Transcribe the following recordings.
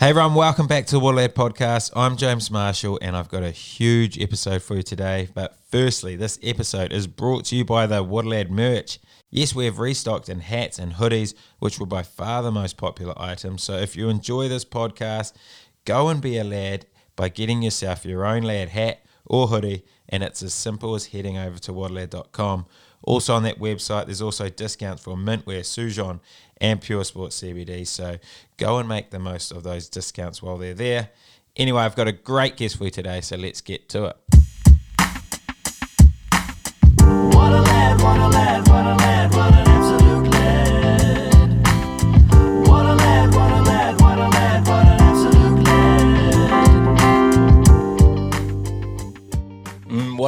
Hey everyone, welcome back to the Waterlad Podcast. I'm James Marshall and I've got a huge episode for you today. But firstly, this episode is brought to you by the Waterlad merch. Yes, we have restocked in hats and hoodies, which were by far the most popular items. So if you enjoy this podcast, go and be a lad by getting yourself your own lad hat or hoodie, and it's as simple as heading over to waterlad.com. Also on that website, there's also discounts for Mintwear, Sujon, and Pure Sports CBD. So go and make the most of those discounts while they're there. Anyway, I've got a great guest for you today, so let's get to it. What a lad, what a lad, what a lad, what an absolute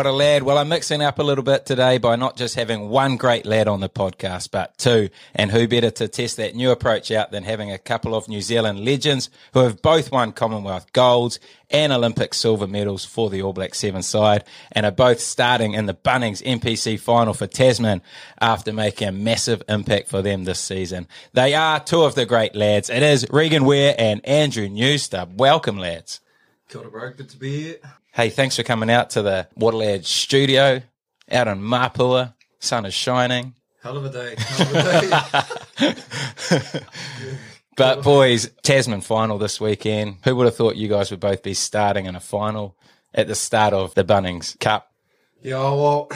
what a lad. Well, I'm mixing up a little bit today by not just having one great lad on the podcast, but two. And who better to test that new approach out than having a couple of New Zealand legends who have both won Commonwealth golds and Olympic silver medals for the All Black Seven side and are both starting in the Bunnings NPC final for Tasman after making a massive impact for them this season. They are two of the great lads. It is Regan Ware and Andrew Knewstubb. Welcome, lads. Kia bro. Good to be here. Hey, thanks for coming out to the Waterlad studio out in Mapua. Sun is shining. Hell of a day. Hell of a day. But boys, Tasman final this weekend. Who would have thought you guys would both be starting in a final at the start of the Bunnings Cup? yeah, well,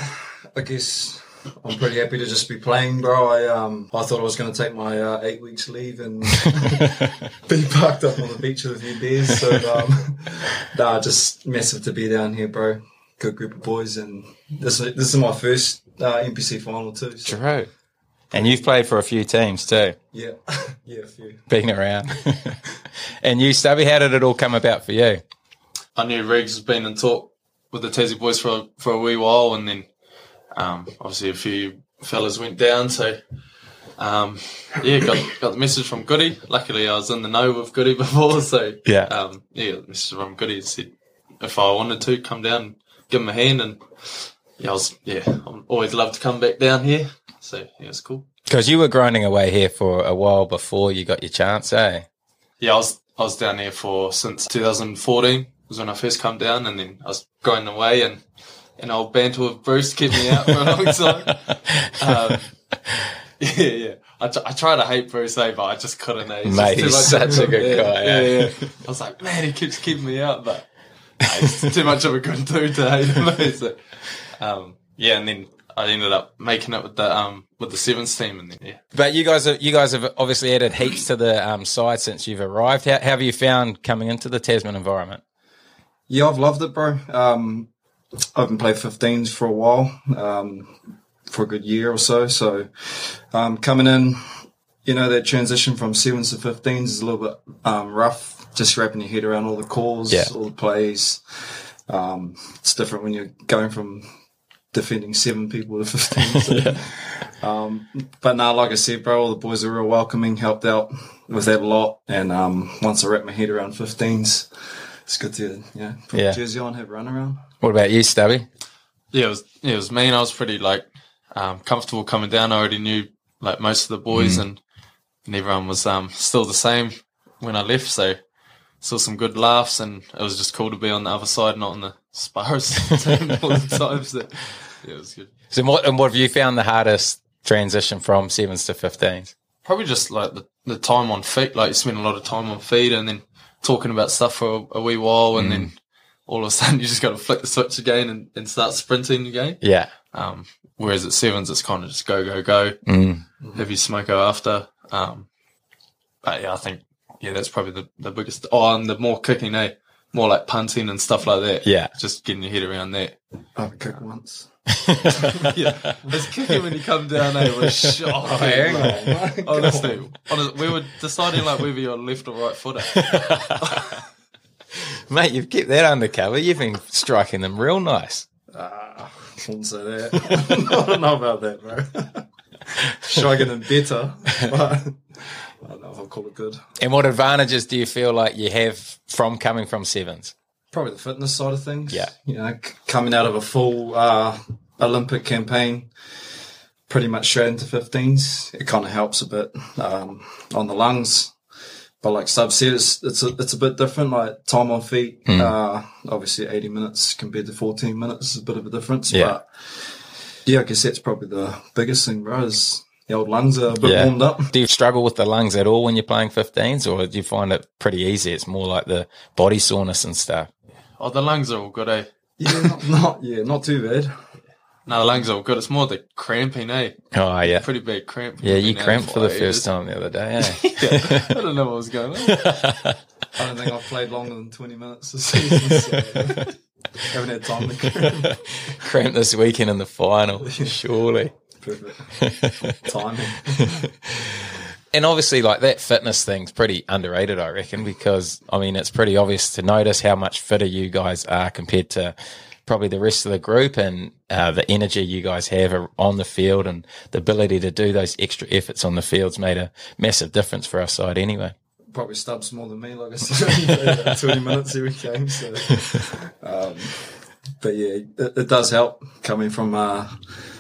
I guess I'm pretty happy to just be playing, bro. I um, I thought I was going to take my uh, eight weeks leave and be parked up on the beach with a few beers. So, um, nah, just massive to be down here, bro. Good group of boys, and this is- this is my first uh, NPC final too. So, True. And you've played for a few teams too, yeah, yeah, a few. been around. and you, Stubby, how did it all come about for you? I knew Riggs has been in talk with the Tassie boys for a, for a wee while, and then um, obviously a few fellas went down. So um, yeah, got got the message from Goody. Luckily, I was in the know with Goody before, so Yeah. um, yeah, the message from Goody said if I wanted to come down, give him a hand, and yeah, I was yeah, I always love to come back down here. So yeah, it's cool. Because you were grinding away here for a while before you got your chance, eh? Yeah, I was I was down there for since 2014 was when I first come down, and then I was grinding away, and an old banter with Bruce kept me out for a long time. Um, yeah, yeah. I, t- I try to hate Bruce, eh, but I just couldn't. Eh? It's Mate, just he's too much such of a good yeah, guy, Yeah, eh? yeah. I was like, man, he keeps keeping me out, but nah, it's too much of a good dude to hate him. So, um, yeah, and then I ended up making it with the um with the sevens team, and then yeah. But you guys, are, you guys have obviously added heaps to the um, side since you've arrived. How, how have you found coming into the Tasman environment? Yeah, I've loved it, bro. Um, I haven't played 15s for a while, um, for a good year or so. So, um, coming in, you know, that transition from sevens to 15s is a little bit um, rough. Just wrapping your head around all the calls, Yeah. all the plays. Um, it's different when you're going from defending seven people to 15. So. um, but now, like I said, bro, all the boys are real welcoming, helped out with that a lot. And um, once I wrap my head around 15s, it's good to yeah put Yeah. jersey on, have a run around. What about you, Stubby? yeah, it was yeah, it was mean. I was pretty like um, comfortable coming down. I already knew like most of the boys, and, and everyone was um, still the same when I left. So saw some good laughs, and it was just cool to be on the other side, not on the Sparrows team all the time. So yeah, it was good. So, what, and what have you found the hardest transition from sevens to 15s? Probably just like the, the time on feet. Like you spend a lot of time on feet, and then talking about stuff for a, a wee while, and then all of a sudden you just got to flick the switch again and, and start sprinting again. Yeah. Um, whereas at sevens, it's kind of just go, go, go. Mm. Heavy smoko after. Um, but yeah, I think, yeah, that's probably the, the biggest. Oh, and the more kicking, eh? More like punting and stuff like that. Yeah. Just getting your head around that. I've kicked once. yeah. It's kicking when you come down, eh? It was shocking. like, honestly, honestly, we were deciding like whether you're left or right footer. Mate, you've kept that undercover. You've been striking them real nice. Ah, I wouldn't say that. I don't know about that, bro. Striking them better, but I don't know if I'll call it good. And what advantages do you feel like you have from coming from sevens? Probably the fitness side of things. Yeah. You know, c- coming out of a full uh, Olympic campaign, pretty much straight into 15s, it kind of helps a bit um, on the lungs. But like Sub said, it's it's a, it's a bit different. Like time on feet, uh, obviously eighty minutes compared to fourteen minutes is a bit of a difference. Yeah. But yeah, I guess that's probably the biggest thing, bro. Is the old lungs are a bit Yeah. warmed up. Do you struggle with the lungs at all when you're playing 15s, or do you find it pretty easy? It's more like the body soreness and stuff. Oh, the lungs are all good, eh? Yeah, not, not yeah, not too bad. No, the lungs are all good. It's more the cramping, eh? Oh yeah, Pretty bad cramp. yeah. You Been out cramped for the ages. first time the other day. Eh? Yeah, I don't know what was going on. I don't think I've played longer than twenty minutes this season. So haven't had time to cramp. Cramped this weekend in the final, surely. Perfect timing. And obviously, like that fitness thing's pretty underrated, I reckon, because I mean, it's pretty obvious to notice how much fitter you guys are compared to probably the rest of the group and uh, the energy you guys have on the field and the ability to do those extra efforts on the field's made a massive difference for our side anyway. Probably stubs more than me, like I said, twenty minutes every game. So, um, but yeah, it, it does help coming from uh,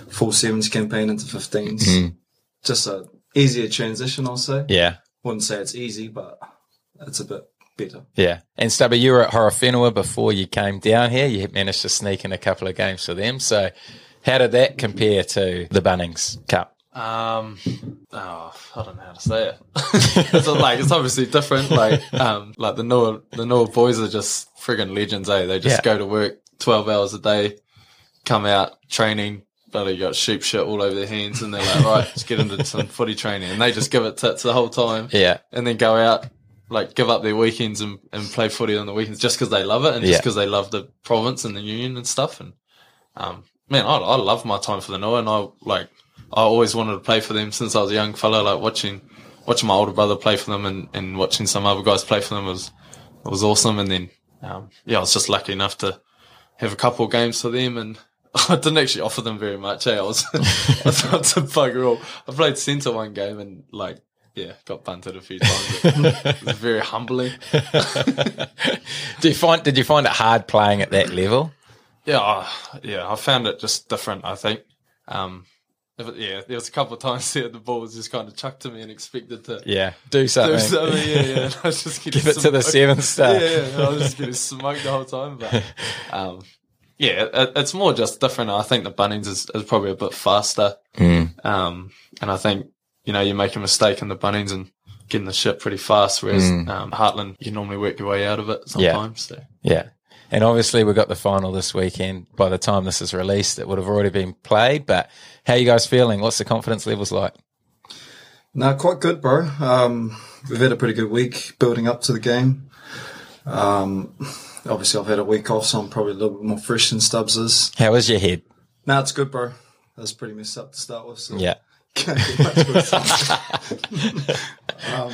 full sevens campaign into 15s. Just a easier transition, I'll say. Yeah. Wouldn't say it's easy, but it's a bit better. Yeah. And Stubby, you were at Horowhenua before you came down here. You managed to sneak in a couple of games for them. So how did that compare to the Bunnings Cup? Um, oh, I don't know how to say it. it's like it's obviously different. Like, um, like the Noah, the Noah boys are just friggin' legends. Eh? They just Yeah. go to work twelve hours a day, come out training. Bloody got sheep shit all over their hands, and they're like, right, let's get into some footy training, and they just give it tits the whole time, Yeah. and then go out. Like give up their weekends and, and play footy on the weekends just because they love it and just because they love the province and the union and stuff. And um, man, I, I love my time for the Noah, and I like I always wanted to play for them since I was a young fella. Like watching watching my older brother play for them, and, and watching some other guys play for them was was awesome. And then um, yeah, I was just lucky enough to have a couple of games for them, and I didn't actually offer them very much. Eh? I was I was to bugger all. I played centre one game and like. Yeah, got bunted a few times. It was very humbling. Do you find, did you find it hard playing at that level? Yeah, uh, yeah, I found it just different. I think, um, yeah, there was a couple of times there the ball was just kind of chucked to me and expected to Yeah. Do do something. something. Yeah, yeah. I was just getting Give it to the smoked. seventh star. Yeah, yeah, I was just getting smoked the whole time. But um, yeah, it, it's more just different. I think the Bunnings is, is probably a bit faster, Mm. um, and I think you know you make a mistake in the Bunnings and getting the shit pretty fast, whereas Mm. um, Heartland you normally work your way out of it sometimes. So. Yeah. And obviously we've got the final this weekend. By the time this is released, it would have already been played. But how you guys feeling? What's the confidence levels like? No, quite good, bro. Um, we've had a pretty good week building up to the game. Um, obviously, I've had a week off, so I'm probably a little bit more fresh than Stubbs is. How is your head? No, it's good, bro. That's pretty messed up to start with. So Yeah. Can't get much worse. um,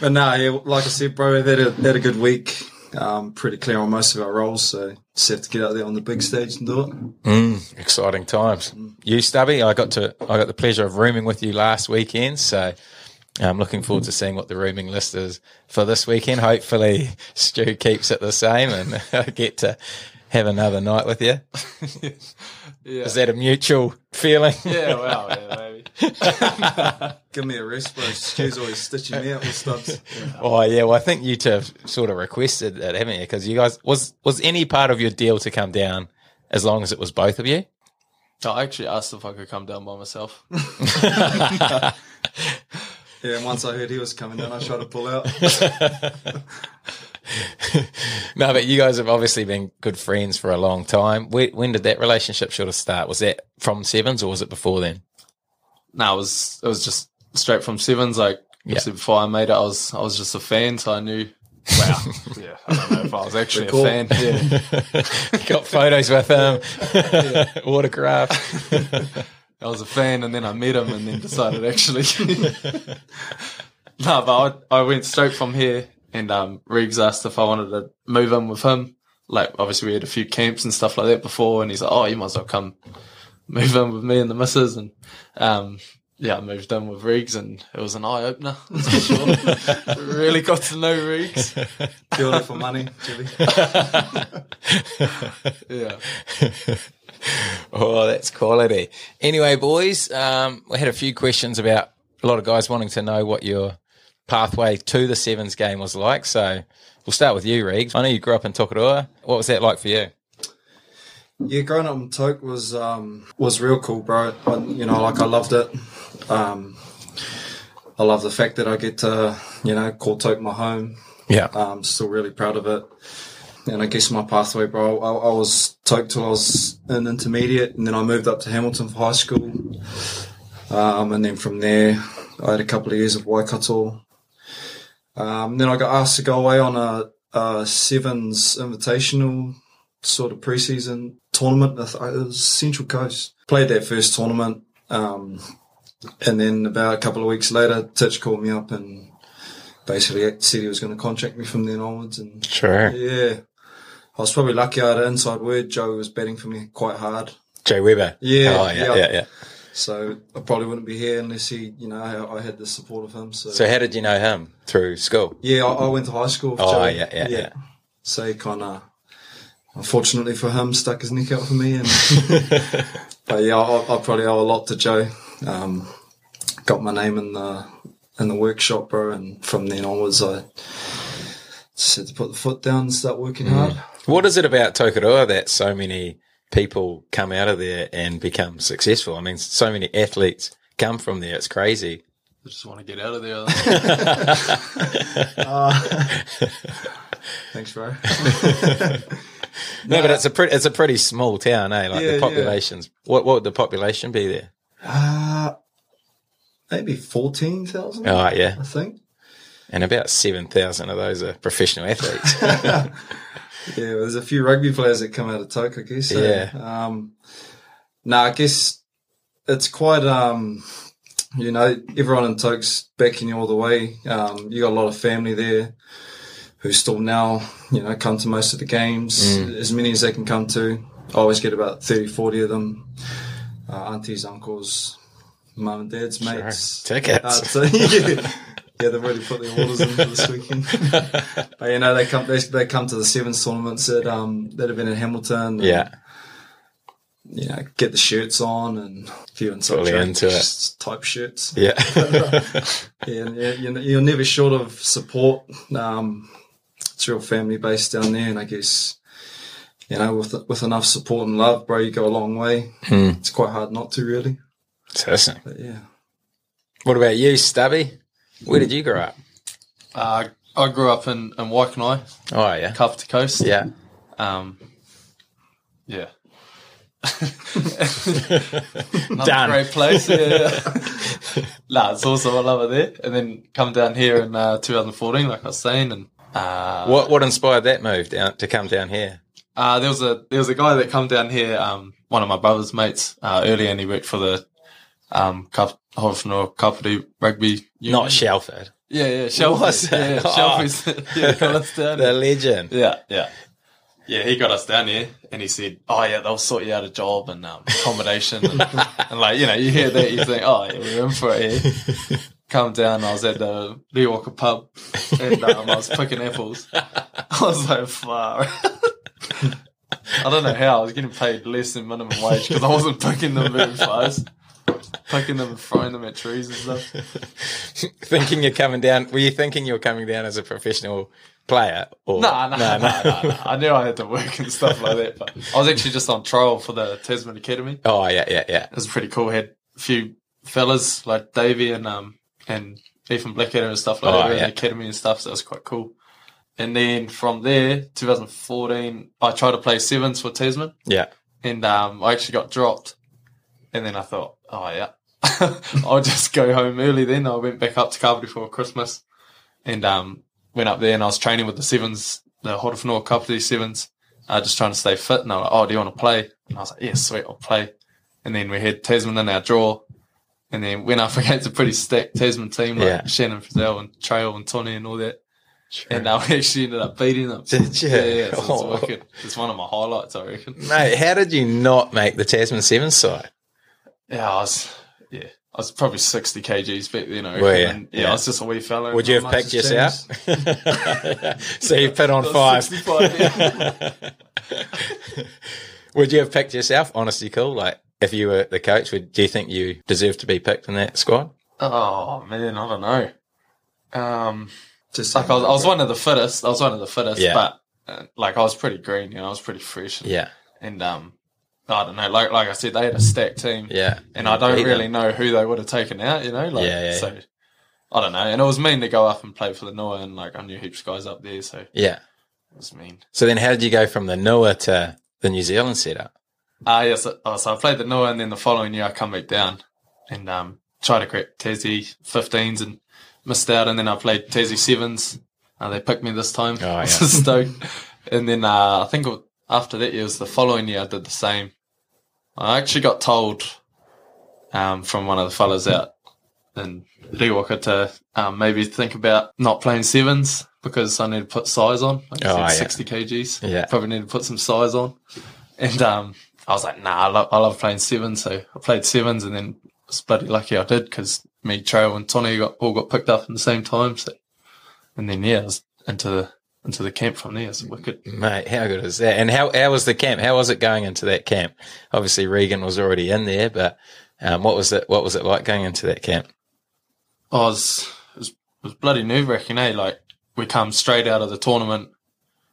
but no, yeah, like I said, bro, we've had a, had a good week. Um, pretty clear on most of our roles, so just have to get out there on the big stage and do it. Mm, exciting times. You, Stubby, I got to I got the pleasure of rooming with you last weekend, so I'm looking forward to seeing what the rooming list is for this weekend. Hopefully, Stu keeps it the same, and I get to have another night with you. Yeah. Is that a mutual feeling? Yeah, well, yeah, maybe. Give me a rest, bro. Stu's always stitching me out with Stubbs. Oh yeah, well I think you two have sort of requested it, haven't you? Because you guys was was any part of your deal to come down as long as it was both of you? I actually asked if I could come down by myself. Yeah, and once I heard he was coming down, I tried to pull out. No, but you guys have obviously been good friends for a long time. When, when did that relationship sort of start? Was that from sevens or was it before then? No, it was it was just straight from sevens. Like obviously before I made it, I was I was just a fan, so I knew. Wow, yeah, I don't know if I was actually Cool. a fan. Yeah, Got photos with him, autograph. I was a fan, and then I met him, and then decided actually. no, but I, I went straight from here, and um, Riggs asked if I wanted to move in with him. Like obviously we had a few camps and stuff like that before, and he's like, "Oh, you might as well come move in with me and the missus." And um, yeah, I moved in with Riggs, and it was an eye opener. Sure. really got to know Riggs. Doing it for money, Jimmy. Yeah. Oh, that's quality. Anyway, boys, um, we had a few questions about a lot of guys wanting to know what your pathway to the sevens game was like. So we'll start with you, Reegs. I know you grew up in Tokoroa. What was that like for you? Yeah, growing up in Toke was um, was real cool, bro. I, you know, like I loved it. Um, I love the fact that I get to, you know, call Toke my home. Yeah. I'm still really proud of it. And I guess my pathway, bro, I, I was Toke till I was in intermediate, and then I moved up to Hamilton for high school. Um, and then from there, I had a couple of years of Waikato. Um, then I got asked to go away on a, a sevens invitational sort of preseason tournament. It was Central Coast. Played that first tournament. Um, and then about a couple of weeks later, Titch called me up and basically said he was going to contract me from then onwards. And Sure. yeah, I was probably lucky I had an inside word. Joe was betting for me quite hard. Jay Webber. Yeah, Oh, yeah, yeah. yeah, yeah. So I probably wouldn't be here unless he, you know, I, I had the support of him. So, So how did you know him? Through school? yeah, I, I went to high school. With Oh, Joe. yeah, yeah, yeah. So he kind of, unfortunately for him, stuck his neck out for me. And but yeah, I, I probably owe a lot to Joe. Um, got my name in the in the workshop, bro, and from then onwards, I just had to put the foot down and start working Mm. hard. What is it about Tokoroa that so many people come out of there and become successful? I mean, so many athletes come from there. It's crazy. I just want to get out of there. Thanks, bro. No, but it's a pretty, it's a pretty small town, eh? Like Yeah, the yeah. population's, what, what would the population be there? Uh, maybe fourteen thousand. Oh, yeah. I think. And about 7,000 of those are professional athletes. Yeah, there's a few rugby players that come out of Toke, I guess. So, Yeah. Um, no, I guess it's quite, um, you know, everyone in Toke's backing you all the way. Um, you got a lot of family there who still now, you know, come to most of the games, Mm. as many as they can come to. I always get about 30, 40 of them. Uh, aunties, uncles, mum and dad's mates. Tickets. Uh, so, yeah, yeah, they've already put their orders in for this weekend. but you know, they come they, they come to the sevens tournaments that um that have been in Hamilton. and, yeah. you know, get the shirts on and a few inside Fully jokes, into it. type shirts. Yeah. Yeah, you're, you're never short of support. Um, it's real family based down there, and I guess you know with with enough support and love, bro, you go a long way. Hmm. It's quite hard not to, really. Interesting. But yeah. What about you, Stubby? Where did you grow up? uh, I grew up in, in Waikanae, Oh, yeah. Kapiti Coast. Yeah. Um, yeah. Another Done. great place. Yeah. nah, it's awesome. I love it there. And then come down here in uh, 2014, like I was saying, and uh, What, what inspired that move down to come down here? Uh, there was a there was a guy that come down here, um, one of my brother's mates, uh, earlier, and he worked for the um, Cup, Horowhenua Kapiti Rugby Union. Not Shelford. Yeah, yeah, Shelford. Yeah, yeah, Oh. Shelford. yeah, got us down. The legend. Yeah, yeah. Yeah, he got us down here and he said, Oh yeah, they'll sort you out a job and um, accommodation and, and like, you know, you hear that, you think, Oh yeah, we're in for it here. Come down, I was at the Lee Walker pub and um, I was picking apples. I was like, far. I don't know how I was getting paid less than minimum wage because I wasn't picking them very fast. Picking them and throwing them at trees and stuff. thinking you're coming down. Were you thinking you were coming down as a professional player? Or no, no. nah, nah, nah. I knew I had to work and stuff like that, but I was actually just on trial for the Tasman Academy. Oh yeah, yeah, yeah. It was pretty cool. I Had a few fellas like Davey and um and Ethan Blackadder and stuff like Oh, that yeah. the academy and stuff. So that was quite cool. And then from there, 2014, I tried to play sevens for Tasman, Yeah. and um, I actually got dropped. And then I thought, oh yeah, I'll just go home early. Then I went back up to Kapiti for Christmas, and um, went up there and I was training with the sevens, the Horowhenua Kapiti sevens, uh, just trying to stay fit. And I was like, oh, do you want to play? And I was like, yeah, sweet, I'll play. And then we had Tasman in our draw. And then went up against a pretty stacked Tasman team like Yeah. Shannon Frizzell and Trael and Tony and all that. And uh, we actually ended up beating them. Did you? Yeah, yeah. So Oh. it's wicked. It's one of my highlights, I reckon. Mate, how did you not make the Tasman Sevens side? Yeah, I was. Yeah, I was probably sixty kgs back then. I reckon. Were you? And, yeah, Yeah. I was just a wee fella. Would you have picked yourself? so you put on five. yeah. Would you have picked yourself? Honestly, cool. Like if you were the coach, would do you think you deserve to be picked in that squad? oh man, I don't know. Um, Just like I was, I was one of the fittest. I was one of the fittest, Yeah. but uh, like I was pretty green. You know, I was pretty fresh. And, Yeah, and um, I don't know. Like like I said, they had a stacked team. yeah. and I don't really them. know who they would have taken out. You know, like Yeah, yeah, so. I don't know, and it was mean to go up and play for the Noah, and like I knew heaps of guys up there, so it Yeah. was mean. So then, how did you go from the Noah to the New Zealand setup? Ah, yes. Oh, so I played the Noah, and then the following year I come back down and um tried to crack Tassie 15s and missed out, and then I played Tassie sevens. Uh, they picked me this time. Oh, yeah. stoked. And then uh, I think after that year was the following year I did the same. I actually got told um, from one of the fellas out in Riwaka to um, maybe think about not playing sevens because I need to put size on. Like I Oh, said, yeah. 60 kgs. Yeah. Probably need to put some size on. And um, I was like, nah, I love, I love playing sevens. So I played sevens and then was bloody lucky I did because me, Trael and Tony got, all got picked up at the same time. So, and then, yeah, I was into the, into the camp from there. It's wicked. Mate, how good is that? And how how was the camp? How was it going into that camp? Obviously, Regan was already in there, but um, what was it? What was it like going into that camp? I was, it was, it was bloody nerve wracking, eh? Like, we come straight out of the tournament.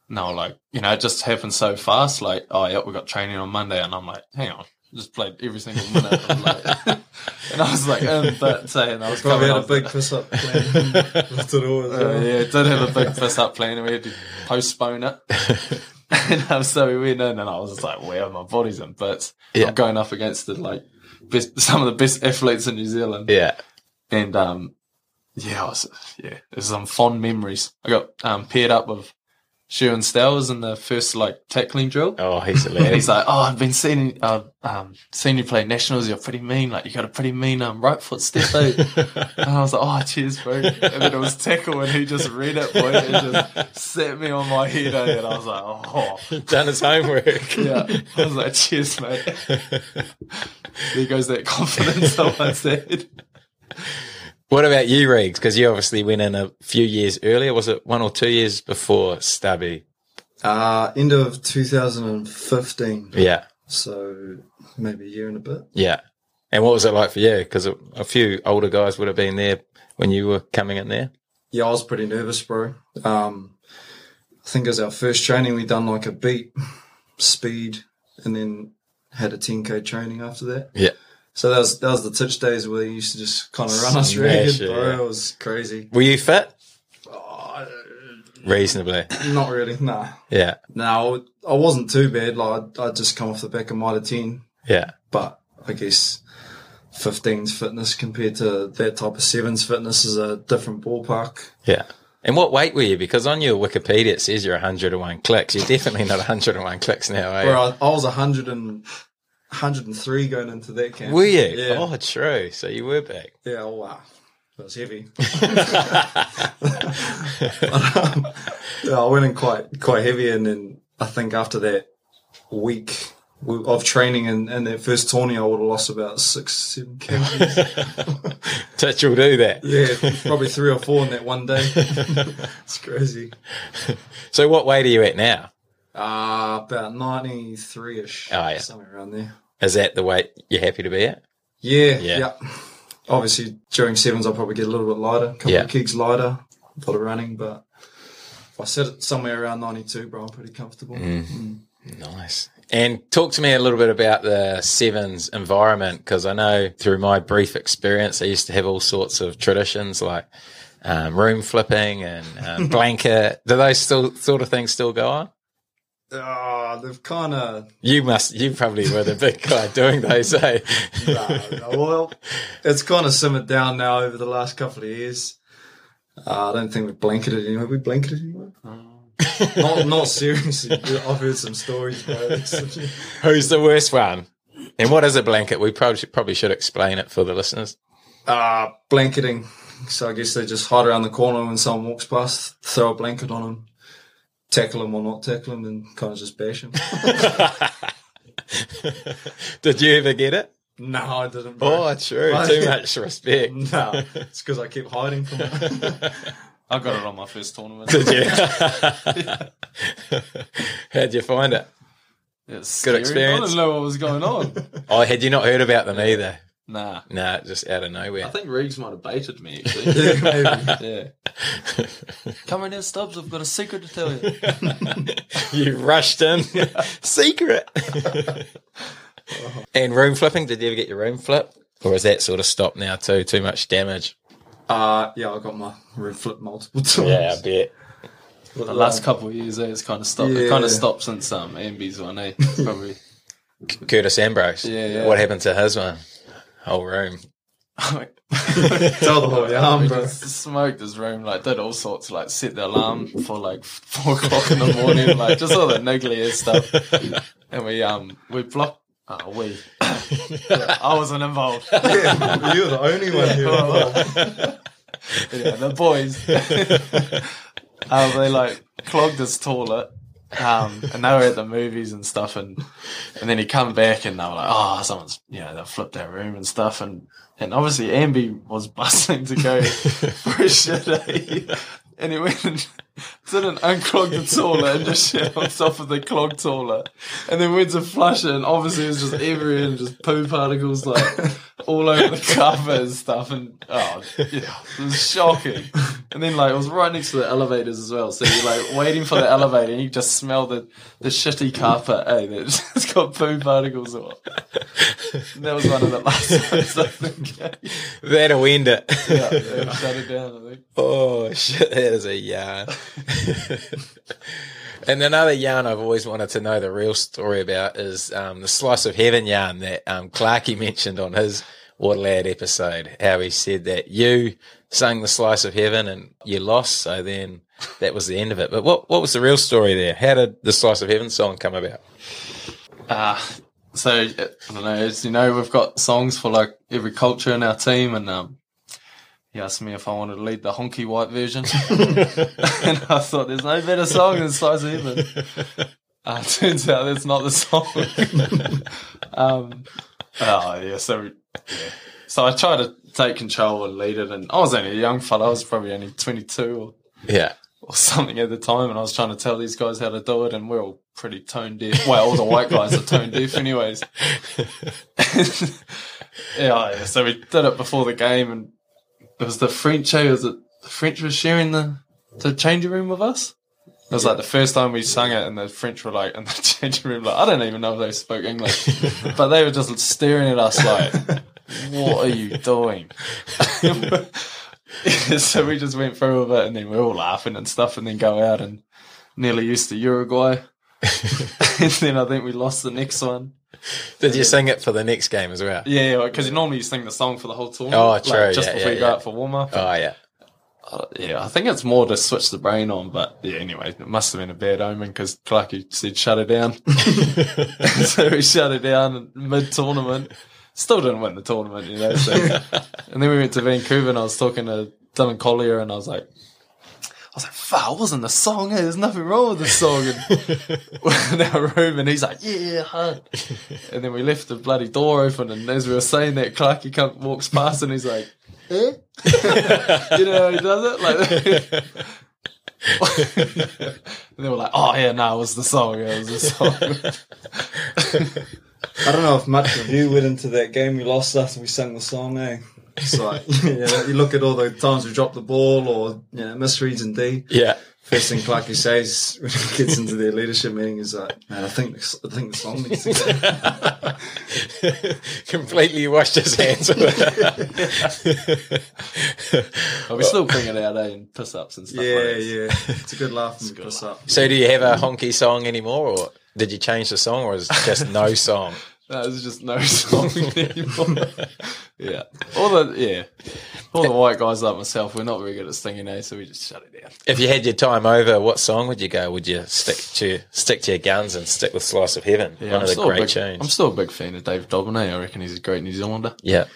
No, like, you know, it just happened so fast. Like, oh, yeah, we got training on Monday. And I'm like, hang on, just played every single minute. Like, and I was like, um, but saying I was Probably had a big piss up plan. It all Uh, well. yeah, did have a big piss up plan and we had to postpone it. and um, so we went in and I was just like, wow, my body's in bits. Yeah. I'm going up against the like best, some of the best athletes in New Zealand. Yeah, And um, yeah, I was, yeah, there's some fond memories. I got um, paired up with Sherwin Stowers in the first like tackling drill. oh, he's And hilarious. he's like, "Oh, I've been seeing, uh, um, seen you play nationals. You're pretty mean. Like, you got a pretty mean um, right foot step, Out. and I was like, "Oh, cheers, bro." And then it was tackle, and he just read it, boy, and just set me on my head, eh? and I was like, "Oh, Done his homework. yeah." I was like, "Cheers, mate." there goes that confidence I once had. What about you, Regs? Because you obviously went in a few years earlier. Was it one or two years before Stubby? Uh, end of 2015. Yeah, So maybe a year and a bit. yeah. And what was it like for you? Because a, a few older guys would have been there when you were coming in there. Yeah, I was pretty nervous, bro. Um, I think as our first training, we done like a beat, speed, and then had a 10k training after that. Yeah. So that was that was the touch days where you used to just kind of run us ragged, it, bro. yeah. It was crazy. Were you fit? Oh, Reasonably. not really, nah. Yeah, No, I wasn't too bad. Like I'd just come off the back of Mitre 10, yeah. but I guess 15's fitness compared to that type of sevens fitness is a different ballpark. Yeah. And what weight were you? Because on your Wikipedia it says you're 101 clicks. You're definitely not 101 clicks now, are you? I, I was 100 and 103 going into that camp. Were you? Yeah. Oh, true. So you were back. Yeah, oh, wow. That was heavy. um, yeah, I went in quite quite heavy, and then I think after that week of training and, and that first tourney, I would have lost about six, seven kgs. Touch will do that. yeah, probably three or four in that one day. it's crazy. So what weight are you at now? Uh, about 93 ish. Oh, yeah. Somewhere around there. Is that the weight you're happy to be at? Yeah, Yeah. yeah. Obviously, during sevens, I'll probably get a little bit lighter, a couple Yeah. of kicks lighter, a lot of running, but if I set it somewhere around 92, bro, I'm pretty comfortable. Mm. Nice. And talk to me a little bit about the sevens environment because I know through my brief experience, they used to have all sorts of traditions like um, room flipping and um, blanket. Do those still sort of things still go on? Ah, they've kind of, You must. You probably were the big guy doing those. Eh? nah, well, it's kind of simmered down now over the last couple of years. Uh, I don't think we've blanketed anyone. Have we blanketed anyone? not, not seriously. I've heard some stories. Who's the worst one? And what is a blanket? We probably should, probably should explain it for the listeners. uh, blanketing. So I guess they just hide around the corner when someone walks past, throw a blanket on them, tackle them or not tackle them, and kind of just bash them. Did you ever get it? no, I didn't. Bro. Oh, true. Right. Too much respect. No, it's because I kept hiding from it. I got it on my first tournament. Did you? How'd you find it? It's Good scary. experience. I didn't know what was going on. Oh, had you not heard about them either? Nah. Nah, just out of nowhere. I think Riggs might have baited me, actually. Yeah, maybe. yeah. Come in here, Stubbs. I've got a secret to tell you. you rushed in. Secret. and room flipping, did you ever get your room flip? Or is that sort of stopped now too? Too much damage? Uh, yeah, I got my room flipped multiple times. Yeah, I bet. But, The last um, couple of years, eh, it's kind of stopped. It kind of stopped since um, Ambi's one, eh? Probably. Curtis Ambrose. Yeah, yeah. What happened to his one? Whole room. Tell the whole yarn, we bro. just smoked his room, like did all sorts, like set the alarm for like four o'clock in the morning, like just all the niggly stuff. And we um we blocked. Oh, we. I wasn't involved. Yeah, you're the only one here. yeah, the boys. um, they like clogged his toilet. Um, and they were at the movies and stuff, and and then he come back and they were like, "Oh, someone's you know they flipped our room and stuff," and and obviously Ambi was bustling to go for a shit, eh? and he went and didn't unclog the toilet and just shit on top of the clogged toilet, and then went to flush it, and obviously it was just everywhere and just poo particles like all over the carpet and stuff, and oh, yeah, it was shocking. And then like it was right next to the elevators as well, so you're like waiting for the elevator, and you just smell the the shitty carpet, eh? That just got poo particles on. And that was one of the last ones I think. That'll end it. Yeah, shut it down. I think. Oh shit, that is a yarn. and another yarn I've always wanted to know the real story about is um, the slice of heaven yarn that um, Clarky mentioned on his Waterlad episode. How he said that you sung the slice of heaven and you lost, so then that was the end of it. But what what was the real story there? How did the slice of heaven song come about? Uh, so I don't know. As you know, we've got songs for like every culture in our team, and um, he asked me if I wanted to lead the honky white version, and I thought there's no better song than "Size of Heaven." Uh, turns out that's not the song. um, oh yeah, so yeah. so I tried to take control and lead it, and I was only a young fella. I was probably only 22 or Yeah. or something at the time, and I was trying to tell these guys how to do it, and we're all pretty tone deaf. Well, all the white guys are tone deaf, anyways. yeah, yeah, so we did it before the game, and it was the French. eh, Was it the French was sharing the the changing room with us? It was like the first time we sung it, and the French were like in the changing room, like I don't even know if they spoke English, but they were just staring at us like, "What are you doing?" so we just went through with it, and then we were all laughing and stuff, and then go out and nearly used to Uruguay. and then I think we lost the next one. Did you sing it for the next game as well? Yeah, because you normally sing the song for the whole tournament. Oh, like, true, just yeah, before you go out for warm up. Oh yeah. Uh, yeah, I think it's more to switch the brain on, but yeah, anyway, it must have been a bad omen because Clarky said shut it down. so we shut it down mid tournament. Still didn't win the tournament, you know. So. and then we went to Vancouver and I was talking to Dylan Collier and I was like, was like, fuck, it wasn't the song. eh? There's nothing wrong with the song. And we're in our room and he's like, yeah, hard. And then we left the bloody door open and as we were saying that, Clarky come, walks past and he's like, eh? you know how he does it? Like, and they were like, oh yeah, no, it was the song. Yeah, it was the song. I don't know if much of you went into that game we lost after we sang the song, eh? It's like, yeah, you look at all the times we dropped the ball or, you know, misreads and D. Yeah. First thing Clarky says when he gets into their leadership meeting is like, man, I think, this, I think the song needs to go. Completely washed his hands with it. But we still bring it out, eh, and piss ups and stuff Yeah, like that. yeah. It's a good laugh when we press up. So do you have a honky song anymore or did you change the song or is it just no song? No, there's just no song anymore. yeah. All the, yeah. All the white guys like myself, we're not very good at singing, eh, so we just shut it down. If you had your time over, what song would you go? Would you stick to stick to your guns and stick with Slice of Heaven? Yeah, One I'm of the still a great big, tunes. I'm still a big fan of Dave Dobbyn, eh? I reckon he's a great New Zealander. yeah.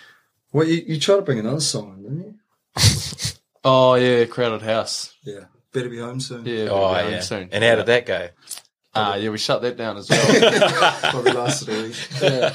Well, you, you tried to bring another song in, didn't you? Oh, yeah, Crowded House. Yeah. Better be home soon. Yeah. Oh be home yeah. Soon. And how did that go? Ah, yeah, we shut that down as well. Probably lasted a week. yeah.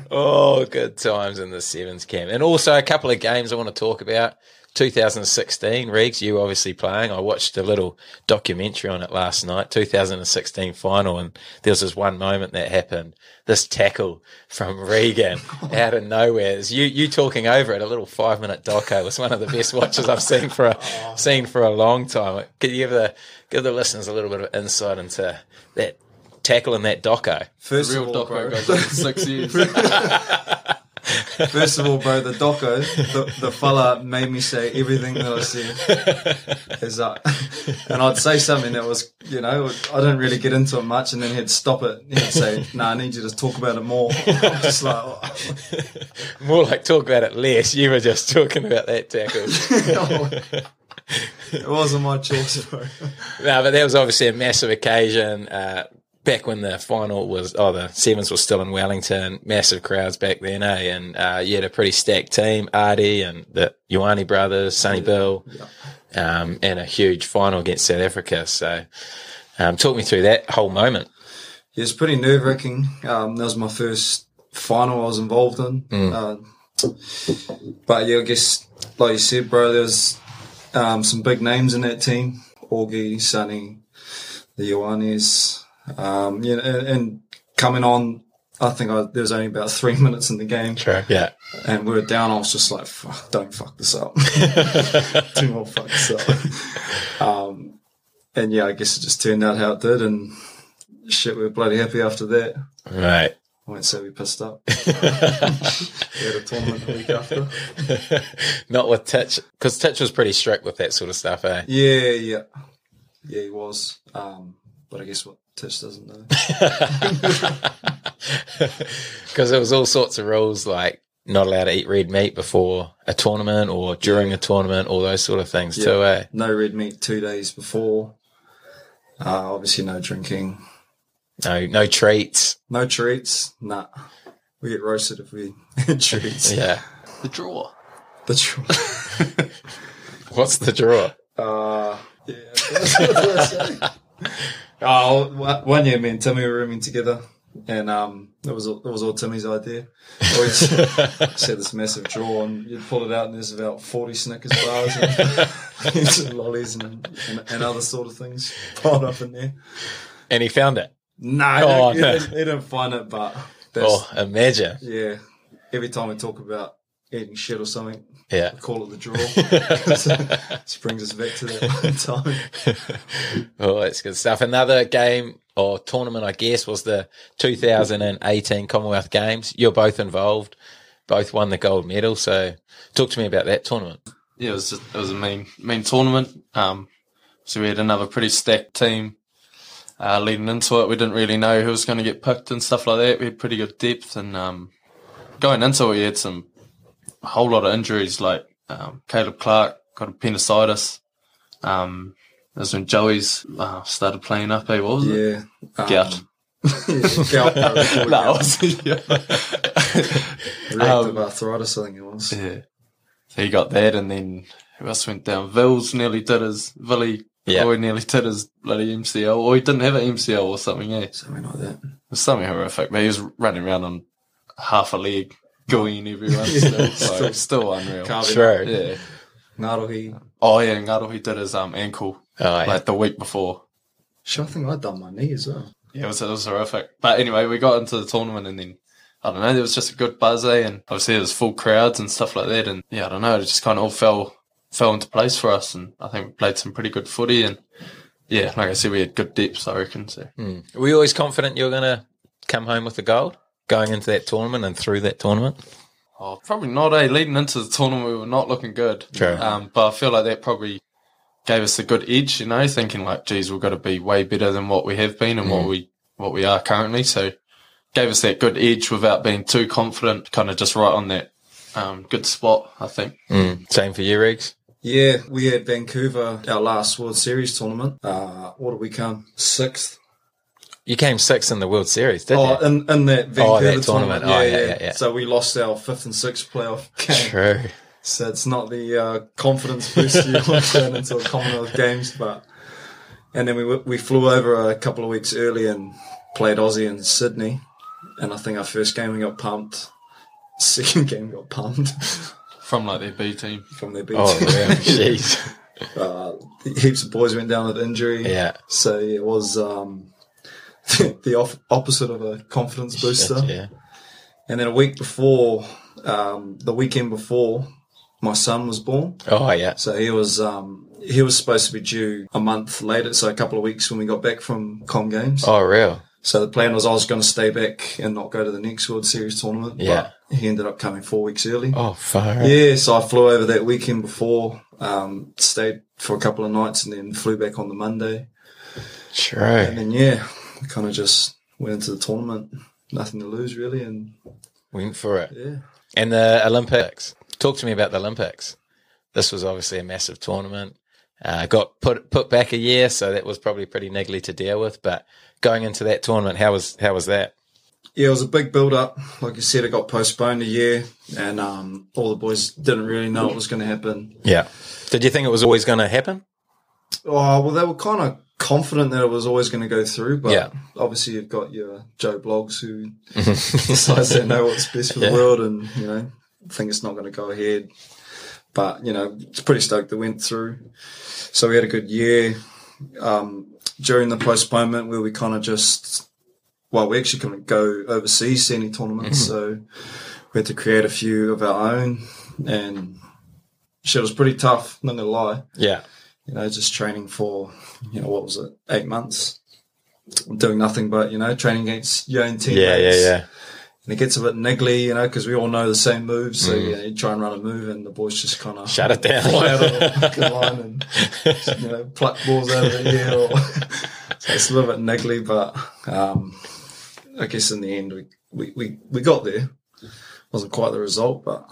oh, good times in the sevens camp. And also a couple of games I want to talk about. 2016, Regs, you obviously playing. I watched a little documentary on it last night, 2016 final, and there was this one moment that happened. This tackle from Regan out of nowhere. It's you you talking over it, a little five minute doco was one of the best watches I've seen for a seen for a long time. Could you give the give the listeners a little bit of insight into that tackle and that doco? First Real of all, doco bro, goes on six years. first of all, bro, the doco, the, the fella made me say everything that I said. Is that, and I'd say something that was, you know, I didn't really get into it much, and then he'd stop it. He'd say, "Nah, I need you to talk about it more." I'm just like, oh. More like talk about it less. You were just talking about that tackle. it wasn't my choice, bro. No, but that was obviously a massive occasion. Uh, back when the final was, oh, the sevens were still in Wellington, massive crowds back then, eh? And uh, you had a pretty stacked team, Ardie and the Ioane brothers, Sonny Bill, um, and a huge final against South Africa. So, um, talk me through that whole moment. Yeah, it's pretty nerve wracking. Um, that was my first final I was involved in. Uh, but yeah, I guess, like you said, bro, there was um, some big names in that team. Ardie, Sonny, the Ioanes. Um, yeah, and, and coming on, I think I, there was only about three minutes in the game. Sure. Yeah. And we were down. I was just like, fuck, don't fuck this up. Do not fuck this up. Um, and yeah, I guess it just turned out how it did. And shit, we were bloody happy after that. Right. I won't say we pissed up. we had a tournament the week after. Not with Titch, because Titch was pretty strict with that sort of stuff, eh? Yeah, yeah. Yeah, he was. Um, but I guess what Titch doesn't know. Because there was all sorts of rules like not allowed to eat red meat before a tournament or during a tournament, all those sort of things too, eh? No red meat two days before. Uh, obviously, no drinking. No, no treats. No treats. Nah. We get roasted if we had treats. Yeah. the draw. The tr- What's the draw? Uh, yeah. What did I say? oh, one- year, me and Timmy were rooming together, and um, it was all- it was all Timmy's idea. We set this massive drawer, and you'd pull it out, and there's about forty Snickers bars and, lollies and, and and other sort of things piled up in there. And he found it. No, Oh, he, no. Didn't, he didn't find it, but that's, Oh, imagine. yeah. Every time we talk about eating shit or something, Yeah. call it the drawer. This brings us back to that one time. Oh, that's good stuff. Another game or tournament, I guess, was the 2018 Commonwealth Games. You're both involved, both won the gold medal. So, talk to me about that tournament. Yeah, it was just, it was a main main tournament. Um, so we had another pretty stacked team. Uh, leading into it, we didn't really know who was going to get picked and stuff like that. We had pretty good depth, and um, going into it, we had some a whole lot of injuries. Like um, Caleb Clark got appendicitis. Um, that's when Joey's uh, started playing up. Eh? What was it? Yeah. Um, Gout. yeah, gout. no, we call it No, gout. was- yeah. Reactive Um, arthritis, I think it was. Yeah. So he got that, and then who else went down? Vils nearly did his, Villy Yeah. Boy nearly did his bloody MCL, or he didn't have an MCL or something, eh? It Something like that. was something horrific, but he was running around on half a leg, gooing everyone, still, still- still unreal. Carving Sure. Yeah. Ngarohi. Oh, yeah, Ngaro, he did his um, ankle, Oh, yeah. like the week before. Sure, I think I'd done my knee as well. Yeah, it was, it was horrific. But anyway, we got into the tournament and then, I don't know, there was just a good buzz, eh? And obviously there was full crowds and stuff like that. And yeah, I don't know, it just kind of all fell, fell into place for us. And I think we played some pretty good footy. And yeah, like I said, we had good depth, I reckon. So Were you always confident you were going to come home with the gold going into that tournament and through that tournament? oh, probably not, eh? Leading into the tournament, we were not looking good. True. Um, but I feel like that probably gave us a good edge, you know, thinking like, geez, we've got to be way better than what we have been and what we, what we are currently. So gave us that good edge without being too confident, kind of just right on that, um, good spot, I think. Mm. Same for you, Riggs? Yeah, we had Vancouver, our last World Series tournament. Uh, what did we come? Sixth. You came sixth in the World Series, did Oh, you? in, in that Vancouver Oh, that tournament. tournament. Oh, yeah, yeah, yeah. So we lost our fifth and sixth playoff game. True. So it's not the uh, confidence boost you want to turn into a Commonwealth Games, but and then we we flew over a couple of weeks early and played Aussie in Sydney, and I think our first game we got pumped, second game got pumped, from like their B team. from their beach. Oh, really? Jeez. uh, heaps of boys went down with injury. Yeah. So it was um, the off- opposite of a confidence booster. Yeah. And then a week before, um, the weekend before, my son was born. Oh, yeah. So he was um, he was supposed to be due a month later, so a couple of weeks when we got back from Com Games. Oh, real? So the plan was I was going to stay back and not go to the next World Series tournament. Yeah. But he ended up coming four weeks early. Oh, far. Yeah, so I flew over that weekend before, um, stayed for a couple of nights, and then flew back on the Monday. True. And then yeah, kind of just went into the tournament, nothing to lose really, and Went for it. yeah. And the Olympics. Talk to me about the Olympics. This was obviously a massive tournament. Uh, got put put back a year, so that was probably pretty niggly to deal with. But going into that tournament, how was how was that? Yeah, it was a big build up. Like you said, it got postponed a year, and um, all the boys didn't really know what was going to happen. Yeah. Did you think it was always going to happen? Oh well, they were kind of confident that it was always going to go through, but Yeah. obviously you've got your Joe Bloggs who decides they know what's best for Yeah. the world, and you know think it's not going to go ahead. But you know, it's pretty stoked that went through. So we had a good year um, during the postponement where we kind of just well, we actually couldn't go overseas to any tournaments, so we had to create a few of our own, and shit was pretty tough. Not gonna lie Yeah. You know, just training for, you know, what was it, eight months, doing nothing but, you know, training against your own teammates. Yeah, yeah, yeah. And it gets a bit niggly, you know, because we all know the same moves. So, yeah, you try and run a move and the boys just kind of Mm. Shut it down. fly out of the line and, you know, pluck balls out of the air. Or, so it's a little bit niggly, but um, I guess in the end, we, we, we, we got there. Wasn't quite the result, but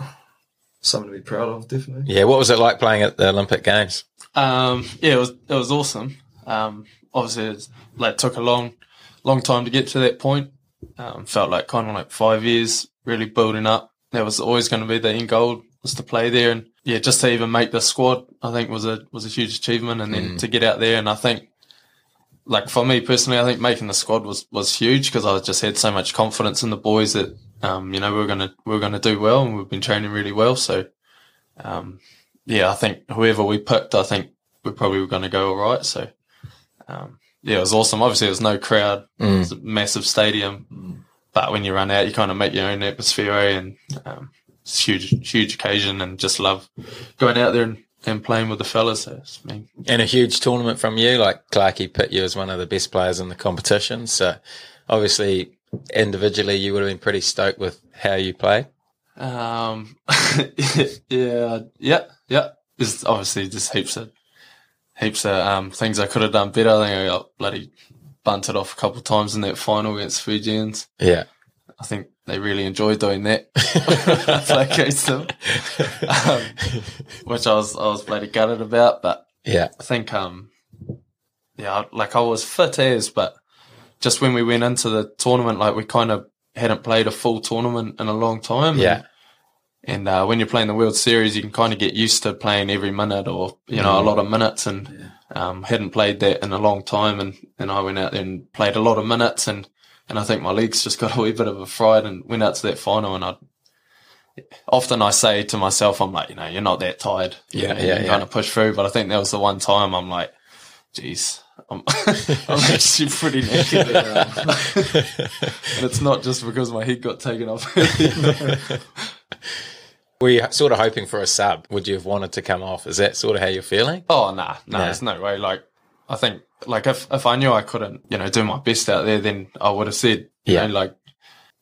something to be proud of, definitely. Yeah. What was it like playing at the Olympic Games? Um, yeah, it was it was awesome. Um, obviously, it's, like took a long, long time to get to that point. Um, felt like kind of like five years really building up. That was always going to be the end goal was to play there, and yeah, just to even make the squad, I think was a was a huge achievement. And then to get out there, and I think, like for me personally, I think making the squad was was huge because I just had so much confidence in the boys that um, you know we are gonna we were gonna do well, and we've been training really well. So um, yeah, I think whoever we picked, I think we probably were going to go all right. So, um, yeah, it was awesome. Obviously, there was no crowd. Mm. It's a massive stadium, but when you run out, you kind of make your own atmosphere, eh? and um, it's a huge, huge occasion, and just love going out there and, and playing with the fellas. So it's been And a huge tournament from you, like Clarkey put you as one of the best players in the competition. So obviously, individually, you would have been pretty stoked with how you played. Um, yeah, yeah, yeah. There's obviously just heaps of heaps of um, things I could have done better. I think I got bloody bunted off a couple of times in that final against Fijians. Yeah. I think they really enjoyed doing that. I play against them, um, which I was I was bloody gutted about. But Yeah. I think um, yeah, like I was fit as, but just when we went into the tournament, like we kind of hadn't played a full tournament in a long time. Yeah. And uh, when you're playing the World Series, you can kind of get used to playing every minute or, you know, a lot of minutes and um, hadn't played that in a long time. And, and I went out there and played a lot of minutes and, and I think my legs just got a wee bit of a fright and went out to that final. And I often I say to myself, I'm like, you know, you're not that tired. Yeah, yeah, yeah. kind of push through. But I think that was the one time I'm like, geez, I'm, I'm actually pretty naked. and it's not just because my head got taken off. Were you sort of hoping for a sub? Would you have wanted to come off? Is that sort of how you're feeling? Oh nah, nah, Nah. there's no way. Like I think like if if I knew I couldn't, you know, do my best out there, then I would have said, you Yeah. know, like.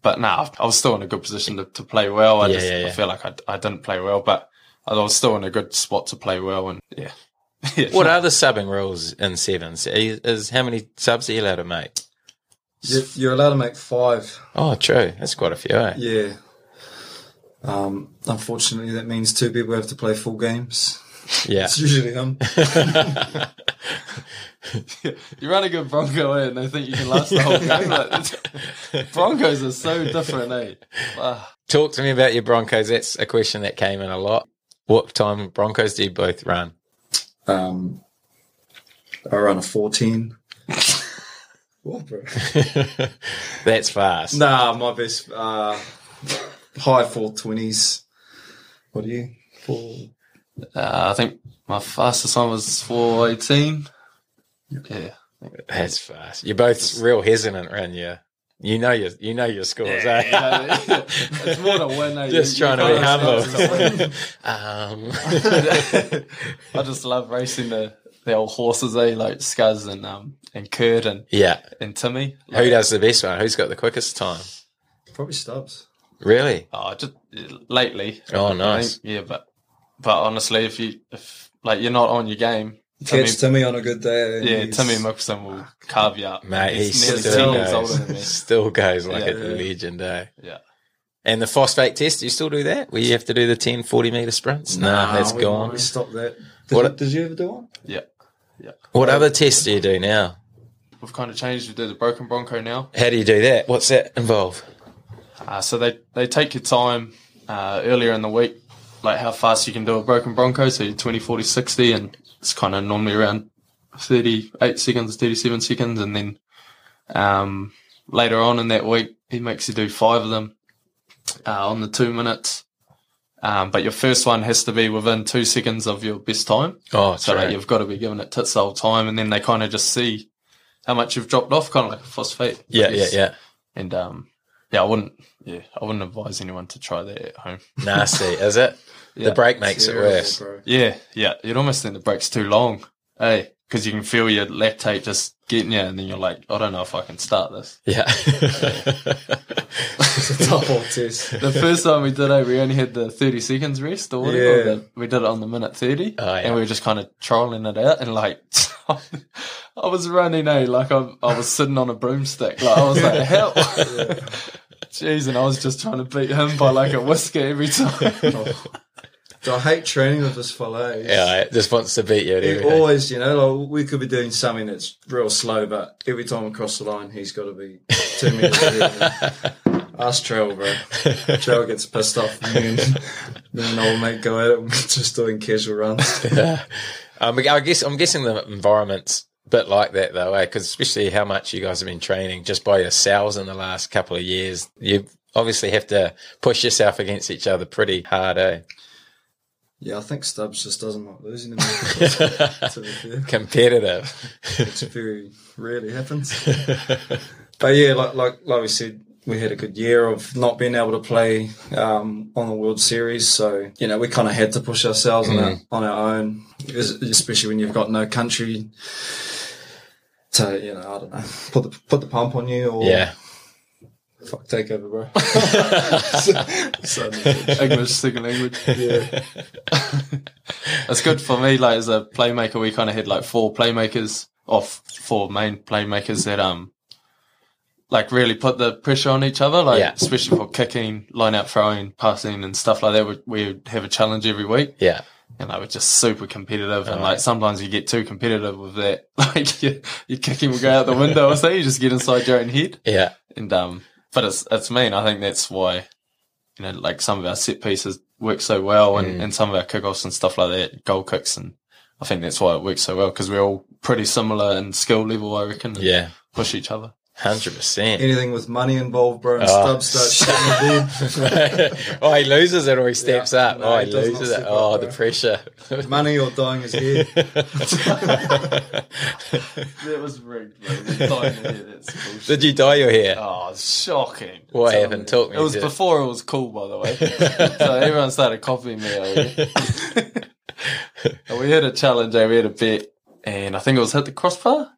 But nah, I was still in a good position to, to play well. I Yeah, just yeah, yeah. I feel like I, I didn't play well, but I was still in a good spot to play well. And yeah, yeah. What are the subbing rules in sevens? Is, is how many subs are you allowed to make? You're, you're allowed to make five. Oh, true. That's quite a few. Eh? Yeah. Um, unfortunately, that means two people have to play full games. Yeah. It's usually them. you run a good Bronco eh, and they think you can last the whole game. Like, Broncos are so different, eh? Talk to me about your Broncos. That's a question that came in a lot. What time Broncos do you both run? Um, I run a 14. what, bro? That's fast. Nah, my best, uh, high 420s. What are you? Four. Uh, I think my fastest one was 418. Yeah. That's fast. You're both real hesitant around you. You know your you know your scores, eh? it's more to win. eh? Just You- you trying to be humble. stop um, I just love racing the, the old horses, eh? Like Scuzz and um and Kurt and, yeah. and Timmy. Who does the best one? Who's got the quickest time? Probably Stubbs. Really? Oh, just lately. Oh, nice. think, yeah, but but honestly, if you if like you're not on your game, Timmy, Catch Timmy on a good day. yeah, he's- Timmy Mikkelson will carve you up. Mate, he nearly still ten years older goes, still goes like Yeah. a legend, eh? Yeah. And the phosphate test, do you still do that? Where you have to do the 10, 40 metre sprints? No, Nah, that's we, gone. We stopped that. Did, What- you, did you ever do one? Yep. Yeah. What other tests do you do now? We've kind of changed. We do the broken bronco now. How do you do that? What's that involve? Uh, so they, they take your time uh, earlier in the week, like how fast you can do a broken bronco. So you're 20, 40, 60, and it's kind of normally around 38 seconds, 37 seconds. And then um, later on in that week, he makes you do five of them uh, on the two minutes. Um, but your first one has to be within two seconds of your best time. Oh, So like, you've got to be giving it tits the whole time. And then they kind of just see how much you've dropped off, kind of like a phosphate. Yeah, yeah, yeah. And um, yeah, I wouldn't. Yeah, I wouldn't advise anyone to try that at home. Nasty, is it? Yeah. The break makes it worse. bro. Yeah, yeah. You'd almost think the break's too long, hey, because you can feel your lactate just getting you, and then you're like, I don't know if I can start this. Yeah. It's a tough old test. The first time we did it, we only had the 30 seconds rest or whatever. Yeah. We did it on the minute 30, Oh, yeah. and we were just kind of trialing it out, and like. I was running, eh? Like I, I was sitting on a broomstick. Like I was like, help! Jeez, and I was just trying to beat him by like a whisker every time. So I hate training with this fella. He's- yeah, it just wants to beat you He always, you know, like we could be doing something that's real slow, but every time we cross the line, he's got to be two minutes ahead. Ask Trael, bro. Trael gets pissed off, and then, then old mate go at it, and just doing casual runs. Um, I guess I'm guessing the environment's a bit like that though, eh? Because especially how much you guys have been training just by yourselves in the last couple of years, you obviously have to push yourself against each other pretty hard, eh? Yeah, I think Stubbs just doesn't like losing to to Competitive. which very rarely happens. But yeah, like like like we said, we had a good year of not being able to play um, on the World Series, so you know we kind of had to push ourselves on, our, on our own, especially when you've got no country to you know I don't know put the put the pump on you or yeah. Fuck take over, bro. English second language. yeah, That's good for me. Like as a playmaker, we kind of had like four playmakers, off four main playmakers that um, like really put the pressure on each other. Like Yeah. especially for kicking, line out throwing, passing, and stuff like that. We we would have a challenge every week, Yeah. and like we're just super competitive. And Oh, like yeah. sometimes you get too competitive with that. Like your, your kicking will go out the window or so. You just get inside your own head. Yeah. And um, but it's it's mean. I think that's why, you know, like some of our set pieces work so well, and, Mm. and some of our kickoffs and stuff like that, goal kicks, and I think that's why it works so well because we're all pretty similar in skill level, I reckon. Yeah. push each other. Hundred percent. anything with money involved, bro, and Oh. Stubbs starts shitting the oh, he loses it or he steps Yeah. up. No, oh, he he loses it. step up, Oh, bro. the pressure. Money or dying his head. That was rigged, bro. That's Did you dye your hair? Oh, it's shocking. what happened? Talk me. It was to- before it was cool, by the way. so everyone started copying me. over. We had a challenge. eh, We had a bet, and I think it was hit the crossbar.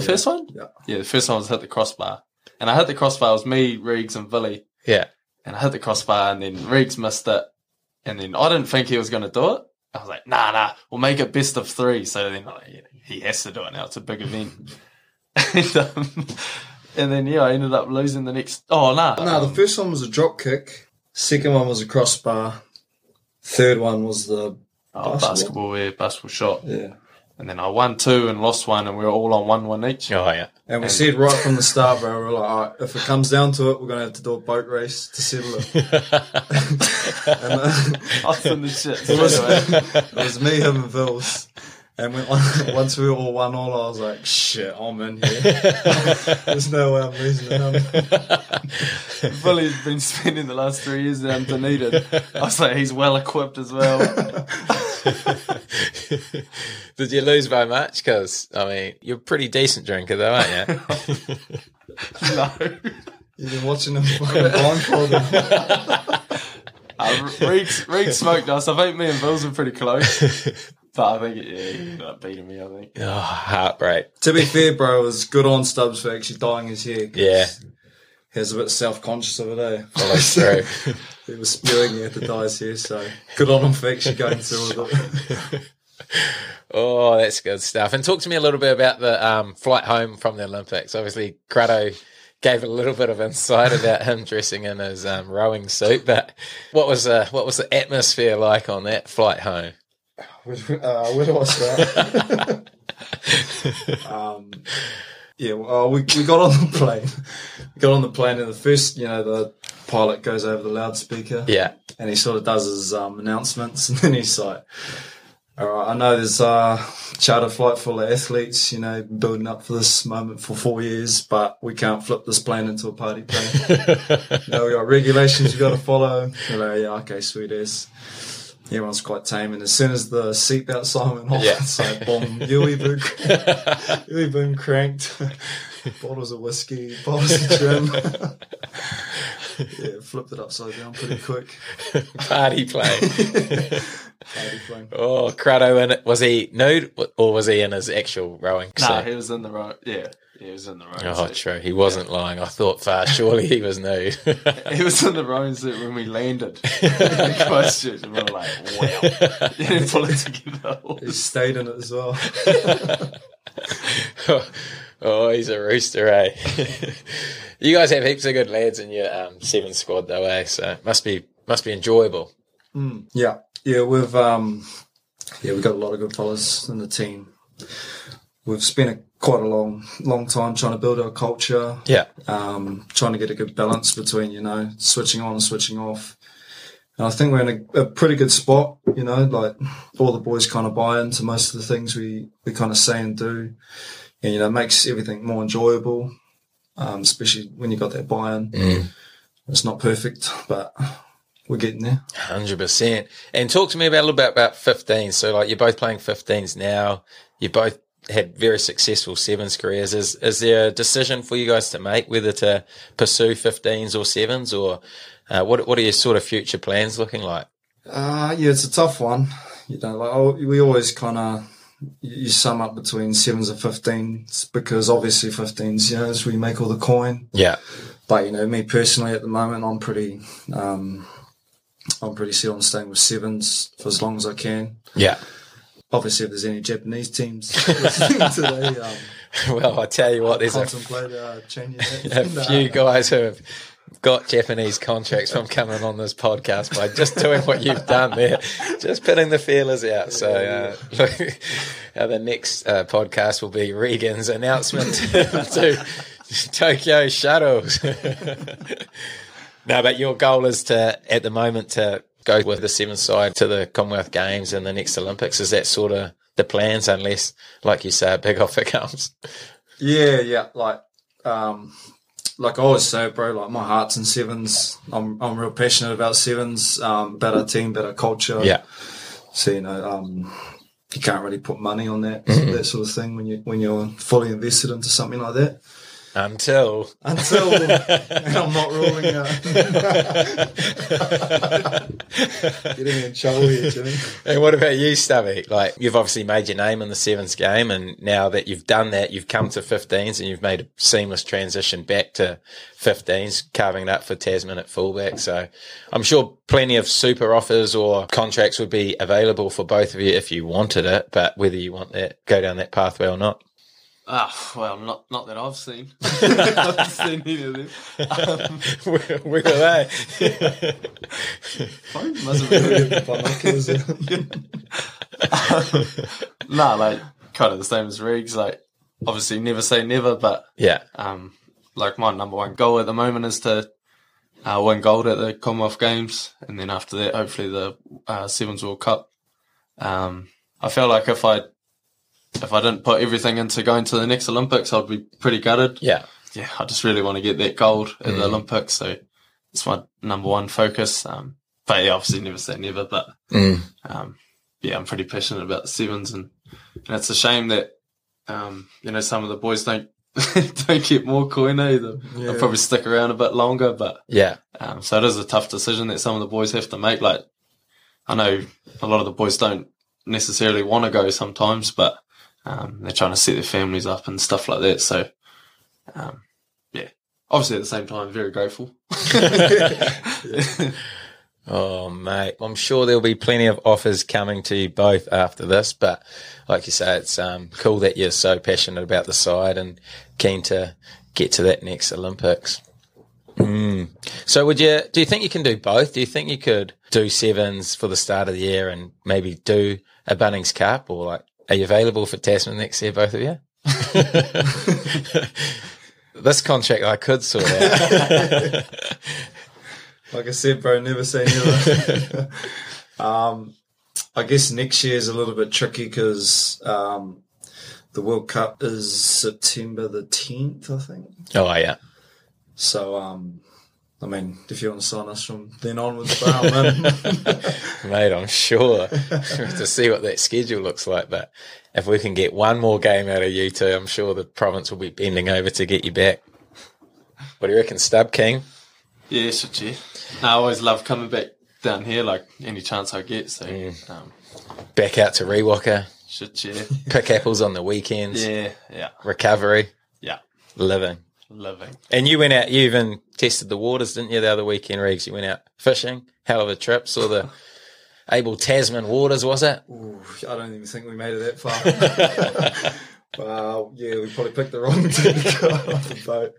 The first one, Yeah. yeah, the first one was hit the crossbar, and I hit the crossbar. It was me, Riggs, and Billy, Yeah. and I hit the crossbar, and then Riggs missed it, and then I didn't think he was going to do it. I was like, nah, nah, we'll make it best of three. So then like, yeah, he has to do it now. It's a big event. and, um, and then yeah, I ended up losing the next. Oh no, No, the first one was a drop kick. Second one was a crossbar. Third one was the Oh, Basketball. basketball, yeah, basketball shot. yeah. And then I won two and lost one, and we were all on one one each. Oh, yeah. And we And- said right from the start, bro, we we're like, all right, if it comes down to it, we're gonna have to do a boat race to settle it. and, uh, I was in the shit. it was it was me, him, and Vils. And when, once we were all one all, I was like, shit, I'm in here. There's no way I'm losing the number. Fully's been spending the last three years down Dunedin. I was like, he's well equipped as well. Did you lose by much? Because I mean, you're a pretty decent drinker, though, aren't you? no. You've been watching them fucking blindfolded. Uh, Reed, Reed smoked us. I think me and Bills were pretty close. But I think, yeah, he ended up beating me, I think. oh, heartbreak. to be fair, bro, it was good on Stubbs for actually dying his hair. Yeah, He was a bit self conscious of it, eh? follow through. he was spewing, he had to dye so good on him for actually going through with it. Oh, that's good stuff. And talk to me a little bit about the um, flight home from the Olympics. Obviously, Crado gave a little bit of insight about him dressing in his um, rowing suit, but what was uh, what was the atmosphere like on that flight home? Uh, where do I start? um, yeah, well, we, we got on the plane. We got on the plane, and the first, you know, the pilot goes over the loudspeaker. Yeah, and he sort of does his um, announcements, and then he's like, "All right, I know there's a charter flight full of athletes, you know, building up for this moment for four years, but we can't flip this plane into a party plane. you know, we got regulations we got to follow." We're like, yeah, okay, sweet as. Everyone's quite tame, and as soon as the seatbelt sign went off, Yeah. it's like boom, Yui boom, Yui boom cranked, bottles of whiskey, bottles of gin. yeah, flipped it upside down pretty quick. party plane. Party plane. oh, Crado in it. Was he nude or was he in his actual rowing No, suit? he was in the right. Yeah, he was in the right. Oh, suit. true. He wasn't lying. I thought far surely he was nude. He was in the rowing suit when we landed in Christchurch, and we were like, "Wow!" He didn't pull it together. He stayed in it as well. oh, he's a rooster, eh? you guys have heaps of good lads in your um, seven squad, though, eh? So must be must be enjoyable. Yeah, yeah, we've um, yeah, we've got a lot of good fellas in the team. We've spent a, quite a long, long time trying to build our culture, Yeah, um, trying to get a good balance between you know switching on and switching off. And I think we're in a, a pretty good spot. You know, like all the boys kind of buy into most of the things we we kind of say and do, and you know, it makes everything more enjoyable. Um, especially when you've got that buy-in. It's not perfect, but we're getting there. hundred percent. And talk to me about a little bit about fifteen. So, like, you're both playing 15s now. You both had very successful sevens careers. Is is there a decision for you guys to make whether to pursue 15s or sevens, or uh, what what are your sort of future plans looking like? Uh, yeah, it's a tough one. You know, like oh, we always kind of you sum up between sevens and fifteens because obviously fifteens, you know, is where you make all the coin. Yeah, But you know, me personally at the moment, I'm pretty, um, I'm pretty set on staying with sevens for as long as I can. yeah. Obviously, if there's any Japanese teams listening today, um, Well, I tell you what, there's a uh, a few guys who have got Japanese contracts from coming on this podcast by just doing what you've done there, just putting the feelers out. So, uh, look, uh, the next uh, podcast will be Regan's announcement to Tokyo shuttles. No, but your goal is to, at the moment, to go with the seven side to the Commonwealth Games and the next Olympics. Is that sort of the plans, unless, like you say, a big offer comes? Yeah, yeah. Like, um, like I always say, bro. Like my heart's in sevens. I'm I'm real passionate about sevens. Um, about our team, about our culture. Yeah. So you know, um, you can't really put money on that that sort of thing when you when you're fully invested into something like that. Until Until I'm not ruling out. Getting in trouble here, Jimmy. And what about you, Stubby? Like you've obviously made your name in the sevens game, and now that you've done that, you've come to 15s, and you've made a seamless transition back to 15s, carving it up for Tasman at fullback. So I'm sure plenty of super offers or contracts would be available for both of you if you wanted it. But whether you want that, go down that pathway or not. Ah, well, not not that I've seen. I haven't seen any of them. Um, where, where are they? phone mustn't be- Binoculars. nah, like kind of the same as Riggs. Like, obviously, never say never, but yeah, um, like my number one goal at the moment is to uh, win gold at the Commonwealth Games, and then after that, hopefully the uh, Sevens World Cup. Um, I feel like if I if I didn't put everything into going to the next Olympics, I'd be pretty gutted. Yeah. Yeah, I just really want to get that gold at the Olympics, so it's my number one focus. Um, but yeah, obviously never say never, but Mm. um, yeah, I'm pretty passionate about the sevens, and, and it's a shame that um, you know some of the boys don't don't get more coin. either. They'll, they'll probably stick around a bit longer, but Yeah. um, so it is a tough decision that some of the boys have to make. Like I know a lot of the boys don't necessarily want to go sometimes, but um, they're trying to set their families up and stuff like that. So um, yeah, obviously at the same time, very grateful. Oh, mate. I'm sure there'll be plenty of offers coming to you both after this, but like you say, it's um, cool that you're so passionate about the side and keen to get to that next Olympics. Mm. So would you, do you think you can do both? Do you think you could do sevens for the start of the year and maybe do a Bunnings Cup or like, are you available for Tasman next year, both of you? this contract I could sort out. Like I said, bro, never say never. um, I guess next year is a little bit tricky because um, the World Cup is September the 10th, I think. oh, yeah. So, um, I mean, if you want to sign us from then onwards, bro, I'm. Mate, I'm sure to see what that schedule looks like. But if we can get one more game out of you two, I'm sure the province will be bending over to get you back. What do you reckon, Stub King? Yeah, shit, yeah. No, I always love coming back down here, like any chance I get. So, um, Back out to Riwaka, shit, yeah, pick apples on the weekends, yeah, yeah, recovery, yeah, living. Living. And you went out, you even tested the waters, didn't you, the other weekend, Riggs? You went out fishing, hell of a trip, saw the Abel Tasman waters, was it? Ooh, I don't even think we made it that far. wow, yeah, we probably picked the wrong to go off the boat.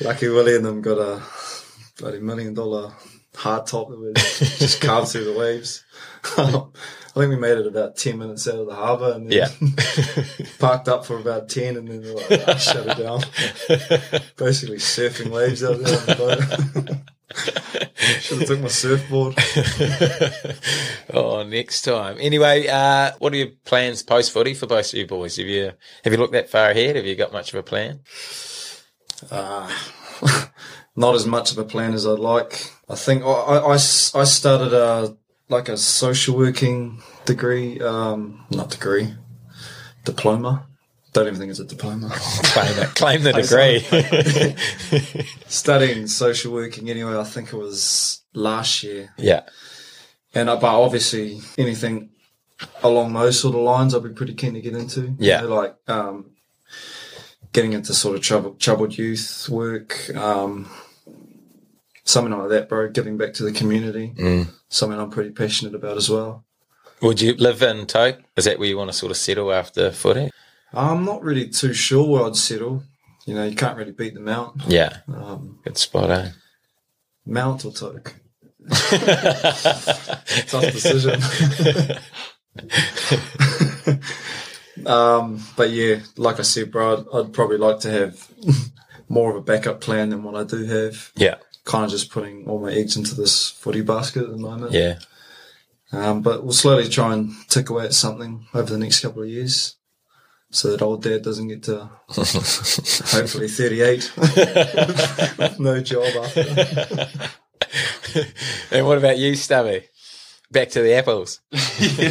Lucky Willie and them got a bloody million dollar hard top that we just carved through the waves. I think we made it about 10 minutes out of the harbour and then Yeah. parked up for about 10 and then like, "Ah, shut it down. Basically surfing waves out there on the boat. Should have took my surfboard. oh, next time. Anyway, uh, what are your plans post footy for both of you boys? Have you have you looked that far ahead? Have you got much of a plan? Uh, not as much of a plan as I'd like. I think I I started a like a social working degree, um, not degree, diploma. Don't even think it's a diploma. Claim it. Claim the degree. Studying social working anyway. I think it was last year, yeah. and uh, but obviously anything along those sort of lines, I'd be pretty keen to get into. Yeah. You know, like um, getting into sort of troubled, troubled youth work, um, something like that, bro. Giving back to the community, Mm. something I'm pretty passionate about as well. Would you live in Toke? Is that where you want to sort of settle after footy? I'm not really too sure where I'd settle. You know, you can't really beat the Mount. Yeah. Um, Good spot, eh? Mount or Toke? Tough decision. um, but yeah, like I said, bro, I'd, I'd probably like to have more of a backup plan than what I do have. yeah. Kind of just putting all my eggs into this footy basket at the moment. Yeah. Um, but we'll slowly try and tick away at something over the next couple of years. So that old dad doesn't get to hopefully 38 with no job after. and what about you, Stubby? Back to the apples. yeah,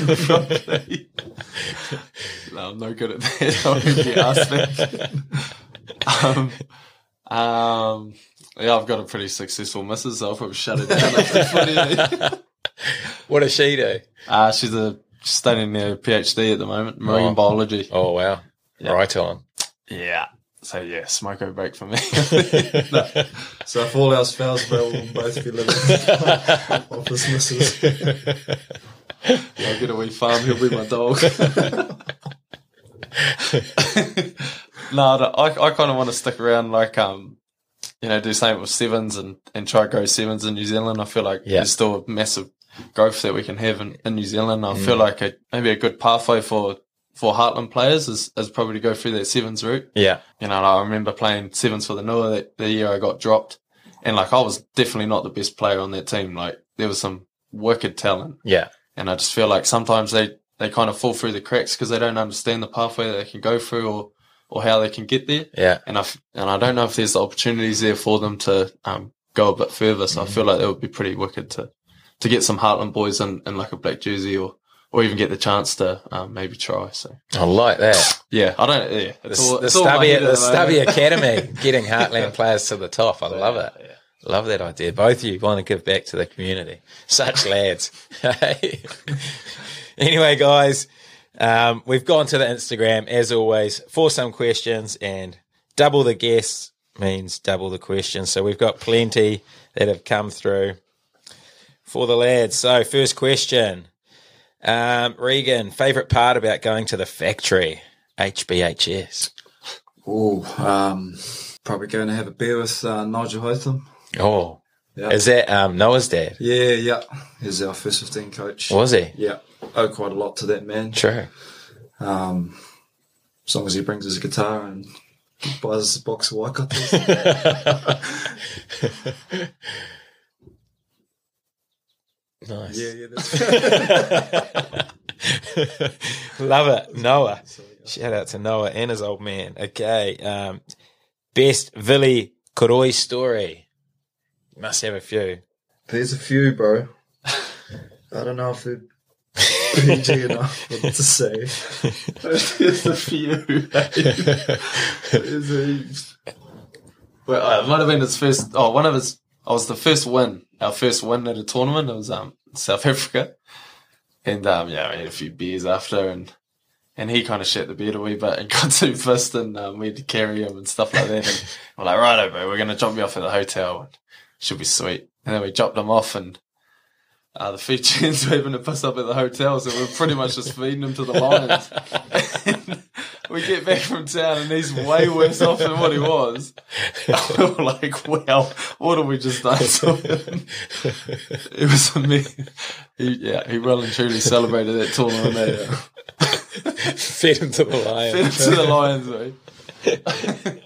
no, I'm no good at that. I won't get asked that. um, um, yeah, I've got a pretty successful missus, so I'll probably shut it down. What does she do? Uh, she's a she's studying her PhD at the moment, marine Oh. biology. Oh, wow. Right on. Yeah. So yeah, smoko break for me. So if all else fails, we'll both be living off this missus. I'll get a wee farm. He'll be my dog. no, I, I, I kind of want to stick around, like um, you know, do something with sevens and and try grow sevens in New Zealand. I feel like Yeah. there's still a massive growth that we can have in, in New Zealand. I feel mm. like a, maybe a good pathway for for Heartland players is, is probably to go through that sevens route. Yeah. You know, I remember playing sevens for the Nua that the year I got dropped, and like I was definitely not the best player on that team. Like there was some wicked talent. Yeah. And I just feel like sometimes they, they kind of fall through the cracks because they don't understand the pathway that they can go through or or how they can get there. Yeah. And I and I don't know if there's the opportunities there for them to um, go a bit further. So I feel like it would be pretty wicked to to get some Heartland boys in, in like a black jersey or or even get the chance to um, maybe try. So I like that. yeah, I don't. Yeah, The, it's all, the it's all in my Stubby, the Stubby. Academy getting Heartland players to the top. I love it. Yeah. Love that idea. Both of you want to give back to the community. Such lads. anyway, guys, um, we've gone to the Instagram as always for some questions, and double the guests means double the questions. So we've got plenty that have come through for the lads. So, first question um, Regan, favorite part about going to the factory? HBHS. Oh, um, probably going to have a beer with uh, Nigel Hotham. Oh, Yeah. is that um, Noah's dad? Yeah, yeah. He's our first 15 coach. Was he? Yeah. Owe quite a lot to that man. True. Um, as long as he brings his guitar and buys us a box of Waikatos. Nice. yeah, yeah. That's Love it. Noah. Shout out to Noah and his old man. Okay. Um, best Vili Koroi story. You must have a few. There's a few, bro. I don't know if they're PG enough to say. There's a few. There's heaps. Well, uh, it might have been his first. Oh, one of his. I was the first win. Our first win at a tournament. It was um South Africa, and um yeah, we had a few beers after, and and he kind of shit the bed a wee bit and got too pissed, and um, we had to carry him and stuff like that. And we're like, righto, bro, we're gonna drop you off at the hotel. Should be sweet. And then we dropped him off, and uh, the Fijians were having to piss up at the hotel, so we're pretty much just feeding them to the lions. we get back from town, and he's way worse off than what he was. we're like, well, what have we just done to him? It was amazing. He, yeah, he well and truly celebrated that tournament. eh? Fed him to the lions. Fed lion. him to the lions, mate.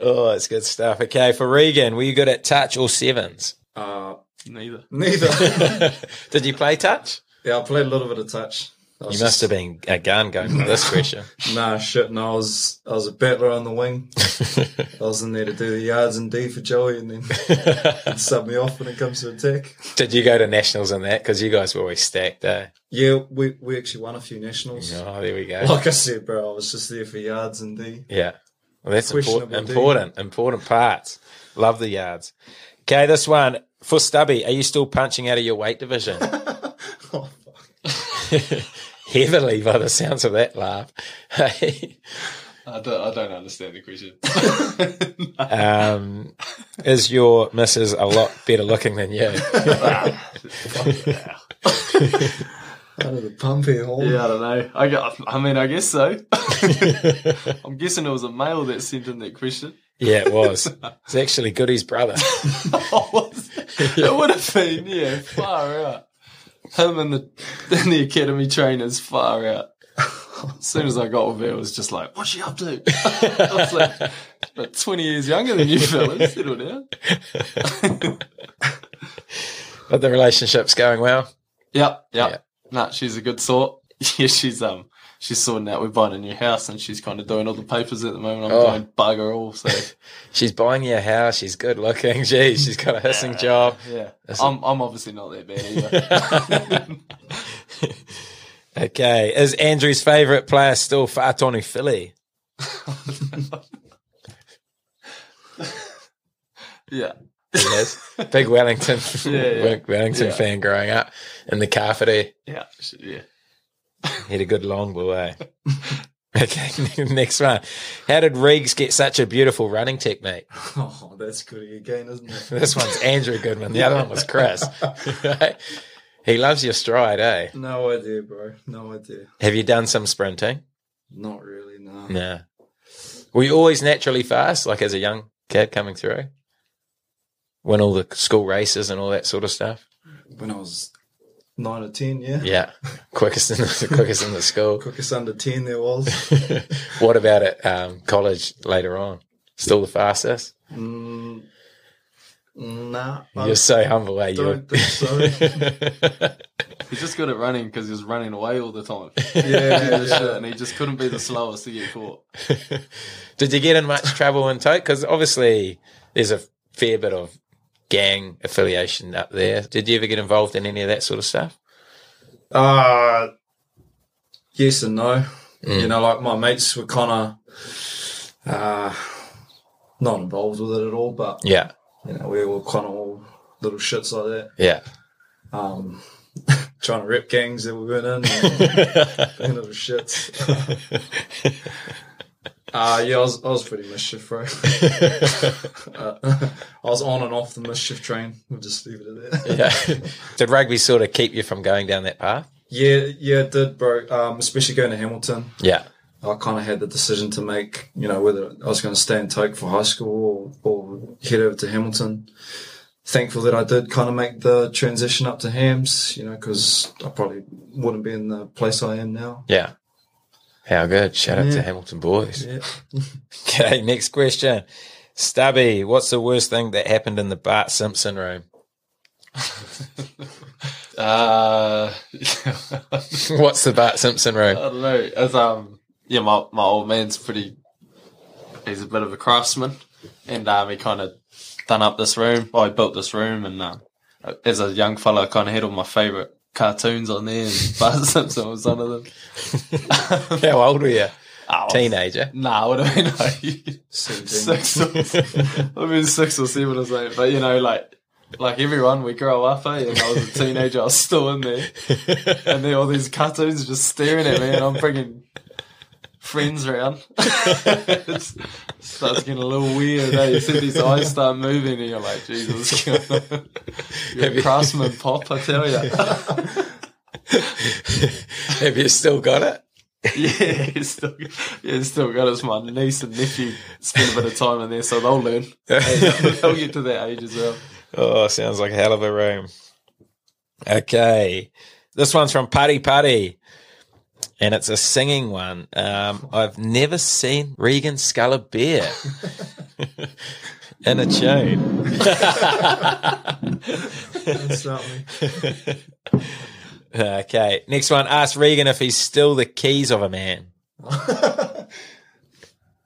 Oh, that's good stuff. Okay, for Regan, were you good at touch or sevens? Uh, Neither. neither. Did you play touch? yeah, I played a little bit of touch. I was You must have been a gun going for this question. Nah, shit. No, I was I was a battler on the wing. I was in there to do the yards and D for Joey, and then he'd sub me off when it comes to attack. Did you go to nationals in that? Because you guys were always stacked, eh? Yeah, we we actually won a few nationals. Oh, there we go. Like I said, bro, I was just there for yards and D. Yeah. Well, that's important. Questionable Important. Important parts. Love the yards. Okay, this one for Stubby. Are you still punching out of your weight division? Oh, fuck. Heavily, by the sounds of that laugh. I don't, I don't understand the question. um, is your missus a lot better looking than you? Out of the pump here, hole. Yeah, I don't know. I got. I mean, I guess so. I'm guessing it was a male that sent in that question. yeah, it was. It's actually Goody's brother. it would have been, yeah, far out. Him and the and the academy trainers, far out. As soon as I got with her, it was just like, "What's she up to?" I was like, "About twenty years younger than you fellas. Settle down." But the relationship's going well. Yep, yep. Yeah. Nah, she's a good sort. Yeah, she's um, she's sorting out. We're buying a new house, and she's kind of doing all the papers at the moment. I'm Oh. doing bugger all. So She's buying you a house. She's good looking. Gee, she's got a hissing job. yeah, That's I'm I'm obviously not that bad either. Okay. Is Andrew's favourite player still Fa'atonu Fili? yeah. He is. Big Wellington, Yeah, yeah. Wellington Yeah. fan growing up in the Carfity. Yeah, yeah. He had a good long eh? okay, next one. How did Riggs get such a beautiful running technique? Oh, that's Goody again, isn't it? This one's Andrew Goodman. The other one was Chris. he loves your stride, eh? No idea, bro. No idea. Have you done some sprinting? Not really, no. No. Were you always naturally fast, like as a young kid coming through? Win all the school races and all that sort of stuff? When I was nine or ten, yeah. Yeah. quickest in the quickest in the school. Quickest under ten there was. what about at um, college later on? Still the fastest? Mm, Nah, You're so humble, eh? You're... don't think so. He's just good at running because he was running away all the time. yeah, Shit, yeah. and he just couldn't be the slowest to get caught. Did you get in much trouble in Tote? Because obviously there's a fair bit of gang affiliation up there. Did you ever get involved in any of that sort of stuff? Uh, yes and no. You know, like my mates were kind of uh, not involved with it at all, but Yeah, you know, we were kind of all little shits like that. yeah. Um, trying to rip gangs that we weren't in, and little shits. Uh, yeah, I was, I was pretty mischief, bro. uh, I was on and off the mischief train. We'll just leave it at that. yeah. Did rugby sort of keep you from going down that path? Yeah, yeah, it did, bro. Um, especially going to Hamilton. Yeah, I kind of had the decision to make, you know, whether I was going to stay in Toke for high school or, or head over to Hamilton. Thankful that I did kind of make the transition up to Hams, you know, because I probably wouldn't be in the place I am now. yeah. How good. Shout out to Hamilton boys. Yeah. Okay, next question. Stubby, what's the worst thing that happened in the Bart Simpson room? Uh, What's the Bart Simpson room? I don't know. As um, yeah, my my old man's pretty. He's a bit of a craftsman, and um, he kind of done up this room. Well, he built this room, and um, as a young fella, I kind of had all my favorite cartoons on there, and Bart Simpson was one of them. How old were you? Oh, Teenager. Nah, what do I know? six or, I mean six or seven or something. But you know, like like everyone, we grow up, eh? And I was a teenager, I was still in there, and then all these cartoons just staring at me, and I'm bringing friends around. it starts getting a little weird. Eh? You see these eyes start moving, and you're like, Jesus, you're a craftsman, pop, I tell you. Have you still got it? Yeah, it's still, yeah, it's still got it. It's my niece and nephew spend a bit of time in there, so they'll learn. they'll get to that age as well. Oh, sounds like a hell of a room. Okay. This one's from Putty Putty. And it's a singing one. Um, I've never seen Regan scull a bear in a tune. That's not me. Okay. Next one. Ask Regan if he's still the keys of a man.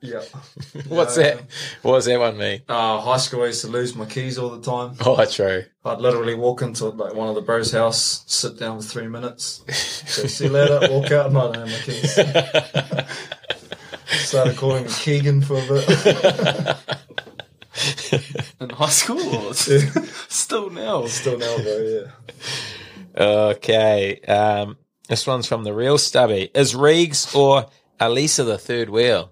Yeah. What's Yeah. that? What does that one mean? Uh, high school, I used to lose my keys all the time. Oh, true. I'd literally walk into like one of the bros' house, sit down for three minutes, say, see you later, walk out, and I don't have my keys. Started calling me Keegan for a bit. In high school, or still now. Still now, bro, yeah. Okay. Um, this one's from the real stubby. Is Reegs or Elisa the third wheel?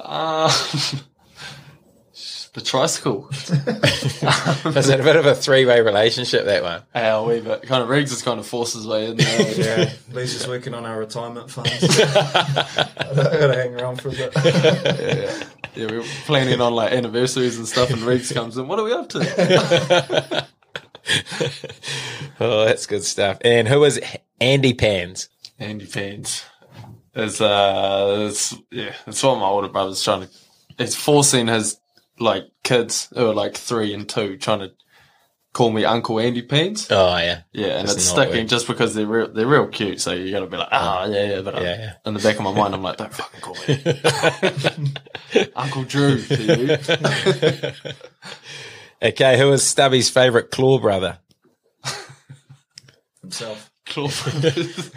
Uh, the tricycle. Is it a bit of a three way relationship, that one? Our wee bit. Kind of Riggs is kind of forced his way in there. Yeah, Lisa's working on our retirement funds. I gotta hang around for a bit. yeah. yeah, we're planning on like anniversaries and stuff, and Riggs comes in. What are we up to? Oh, that's good stuff. And who is Andy Pans? Andy Pants. It's uh, it's yeah, it's what my older brother's trying to. It's forcing his like kids who are like three and two trying to call me Uncle Andy Pants. Oh, yeah. Yeah, and That's it's sticking weird. just because they're real, they're real cute. So you got to be like, ah, yeah, yeah. But Yeah, yeah. in the back of my mind, I'm like, don't fucking call me Uncle Drew. To you. Okay, who is Stubby's favourite claw brother? Himself. Claw.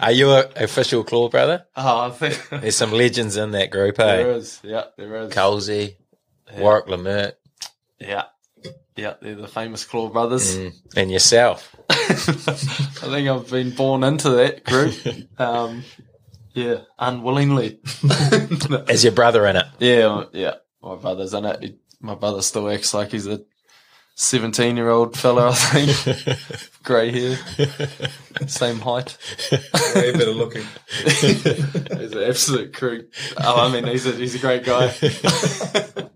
Are you an official claw brother? oh, I think There's some legends in that group, there eh? is. Yeah, there is. Colsey, Warwick Lahmert, Yeah, yeah, they're the famous Claw brothers. mm, and yourself. I think I've been born into that group. Um, yeah, unwillingly. Is your brother in it? yeah, yeah. My brother's in it. He- My brother still acts like he's a seventeen-year-old fella. I think, grey hair, same height. Way better looking. he's an absolute creep. Oh, I mean, he's a he's a great guy.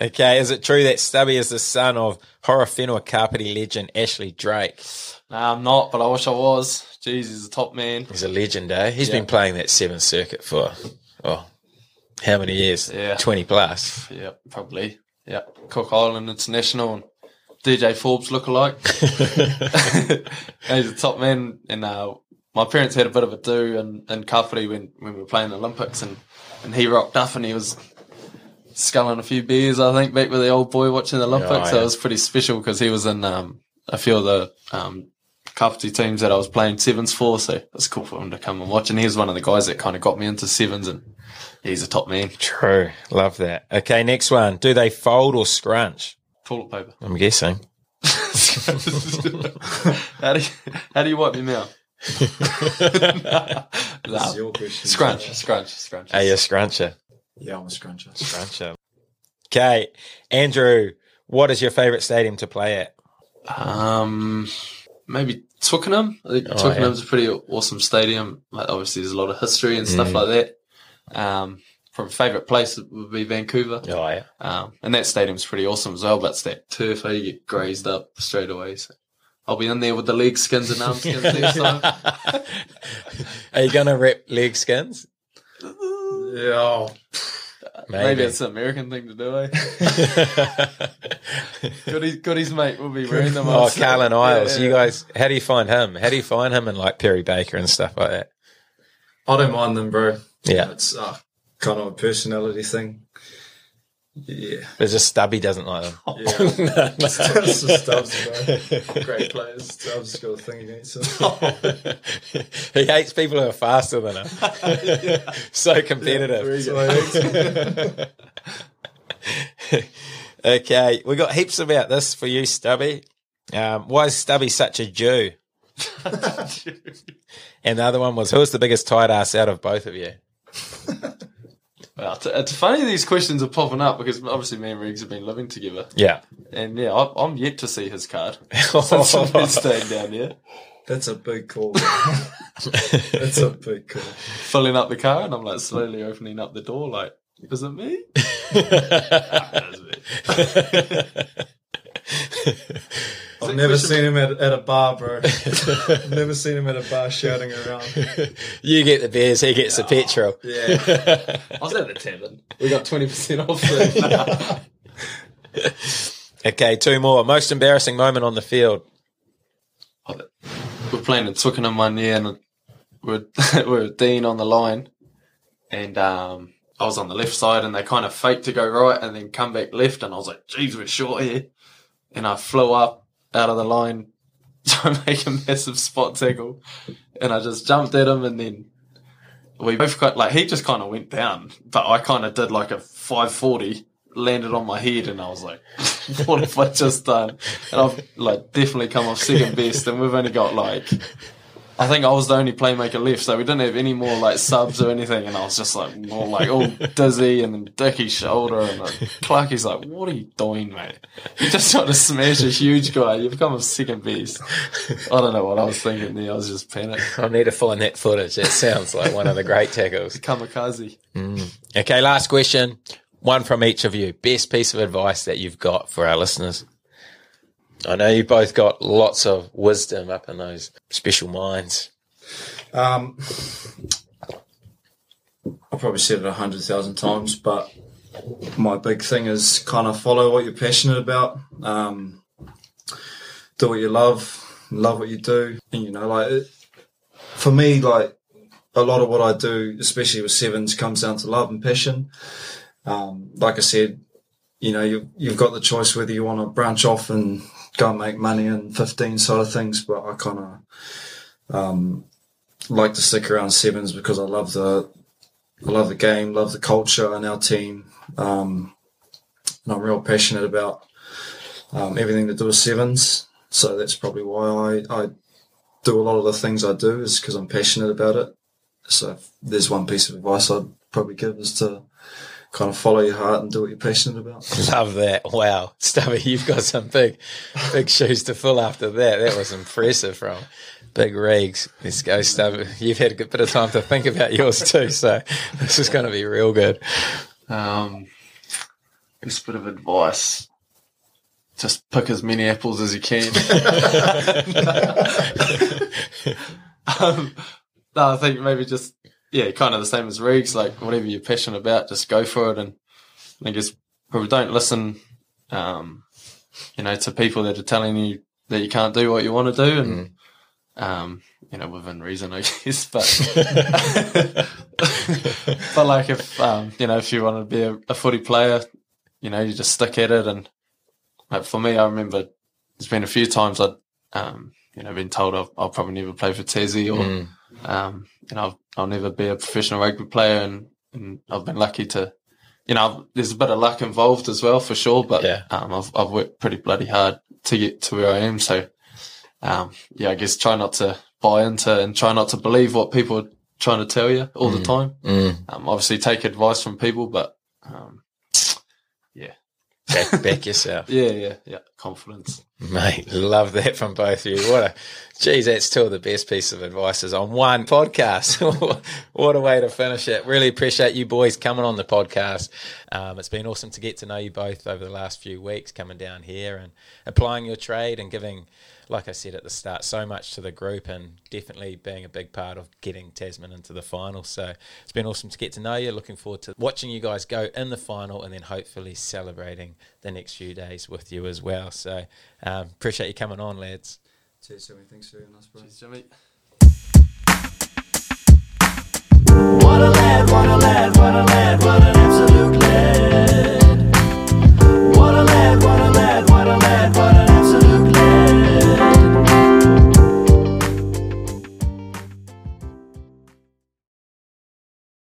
Okay, is it true that Stubby is the son of horror whenua Kapiti legend Ashley Drake? nah, I'm not, but I wish I was. Jeez, he's a top man. He's a legend, eh? He's Yeah. been playing that Seventh Circuit for, oh, how many years? Yeah. 20 plus. Yeah, probably. Yeah, Cook Island International and DJ Forbes lookalike. he's a top man, and uh, my parents had a bit of a do in, in Kapiti when, when we were playing the Olympics, and, and he rocked up and he was sculling a few beers, I think, back with the old boy watching the Olympics. Oh, So yeah. it was pretty special because he was in um, a few of the um, Kapiti teams that I was playing sevens for, so it was cool for him to come and watch. And he was one of the guys that kind of got me into sevens, and he's a top man. True. Love that. Okay, next one. Do they fold or scrunch? Toilet paper. I'm guessing. how do you, how do you wipe your mouth? This Nah. your question. Scrunch, scrunch, scrunch. Are you a scruncher? Yeah, I'm a scruncher. Scruncher. Okay, Andrew, what is your favourite stadium to play at? Um, maybe Twickenham. I think Oh, Twickenham's a pretty awesome stadium. Like, obviously, there's a lot of history and stuff Mm. like that. Um, from favourite place would be Vancouver. Oh, yeah. Um, and that stadium's pretty awesome as well. But it's that turf, eh? you get grazed up straight away. So I'll be in there with the leg skins and arm skins next time. Are you going to rep leg skins? Yeah. oh, Maybe it's an American thing to do, eh? Goody's, Goody's mate will be wearing them. oh, also. Carlin Isles. Yeah, You guys, how do you find him? How do you find him and like Perry Baker and stuff like that? I don't mind them, bro. Yeah. It's uh, kind of a personality thing. Yeah. It's just Stubby doesn't like them. Yeah. It's just Stubbs. Great players. Stubbs has got a thing against him. he hates people who are faster than him. so competitive. So, okay, we got heaps about this for you, Stubby. Um, why is Stubby such a Jew? And the other one was, who's the biggest tight ass out of both of you? Well, it's, it's funny these questions are popping up because obviously me and Riggs have been living together. Yeah. And yeah, I, I'm yet to see his card since I've been staying down here. that's a big call. that's a big call. Filling up the car and I'm like slowly opening up the door like, is it me? I've never seen him at, at a bar, bro. I've never seen him at a bar shouting around. you get the beers, he gets the petrol. Yeah. I was at the tavern. We got 20% off the Okay, two more. Most embarrassing moment on the field. we're playing in Twickenham one year and we're, we're Dean on the line and um, I was on the left side and they kind of faked to go right and then come back left and I was like, geez, we're short here. And I flew up out of the line to make a massive spot tackle and I just jumped at him and then we both got like he just kind of went down, but I kind of did like a 540, landed on my head, and I was like, "What have I just done?" And I've like definitely come off second best, and we've only got like. I think I was the only playmaker left, so we didn't have any more like subs or anything, and I was just like more like all dizzy, and then Dickie's shoulder, and like, Clarky's like, "What are you doing, mate? You just trying to smash a huge guy. You've come off second beast. I don't know what I was thinking there. I was just panicked. I need to find that footage. That sounds like one of the great tackles. Kamikaze. Mm. Okay, last question. One from each of you. Best piece of advice that you've got for our listeners. I know you both got lots of wisdom up in those special minds. Um, I've probably said it a hundred thousand times, but my big thing is kind of follow what you're passionate about. Um, do what you love, love what you do, and you know, like it, for me, like a lot of what I do, especially with sevens, comes down to love and passion. Um, like I said, you know, you, you've got the choice whether you want to branch off and go and make money in 15 side of things, but I kind of um, like to stick around sevens because I love the I love the game, love the culture and our team, um, and I'm real passionate about um, everything to do with sevens. So that's probably why I, I do a lot of the things I do is because I'm passionate about it. So if there's one piece of advice I'd probably give is to kind of follow your heart and do what you're passionate about. Love that. Wow. Stubby, you've got some big, big shoes to fill after that. That was impressive from Big Regs. Let's go, Stubby. You've had a good bit of time to think about yours too. So this is going to be real good. Um, just a bit of advice. Just pick as many apples as you can. um, no, I think maybe just, yeah, kind of the same as Reeks, like whatever you're passionate about, just go for it. And I guess probably don't listen um, you know, to people that are telling you that you can't do what you want to do, and um, you know, within reason, I guess. But but like if um, you know, if you want to be a, a footy player, you know, you just stick at it. And like for me, I remember there's been a few times I'd um, you know been told I'll, I'll probably never play for Tassie or um, you know I'll, I'll never be a professional rugby player, and, and I've been lucky to. You know, there's a bit of luck involved as well, for sure. But Yeah. um, I've I've worked pretty bloody hard to get to where I am. So, um, yeah, I guess try not to buy into and try not to believe what people are trying to tell you all the time. Mm. Um, obviously take advice from people, but, um, Back, back yourself. yeah, yeah, yeah. Confidence. Mate, love that from both of you. What a, geez, that's two of the best pieces of advice on one podcast. what a way to finish it. Really appreciate you boys coming on the podcast. Um, it's been awesome to get to know you both over the last few weeks, coming down here and applying your trade and giving, like I said at the start, so much to the group and definitely being a big part of getting Tasman into the final. So it's been awesome to get to know you. Looking forward to watching you guys go in the final and then hopefully celebrating the next few days with you as well. So um, appreciate you coming on, lads. Cheers, Jimmy. Thanks for your us, bro. Cheers, Jimmy. What a lad, what a lad, what a lad, what an absolute lad.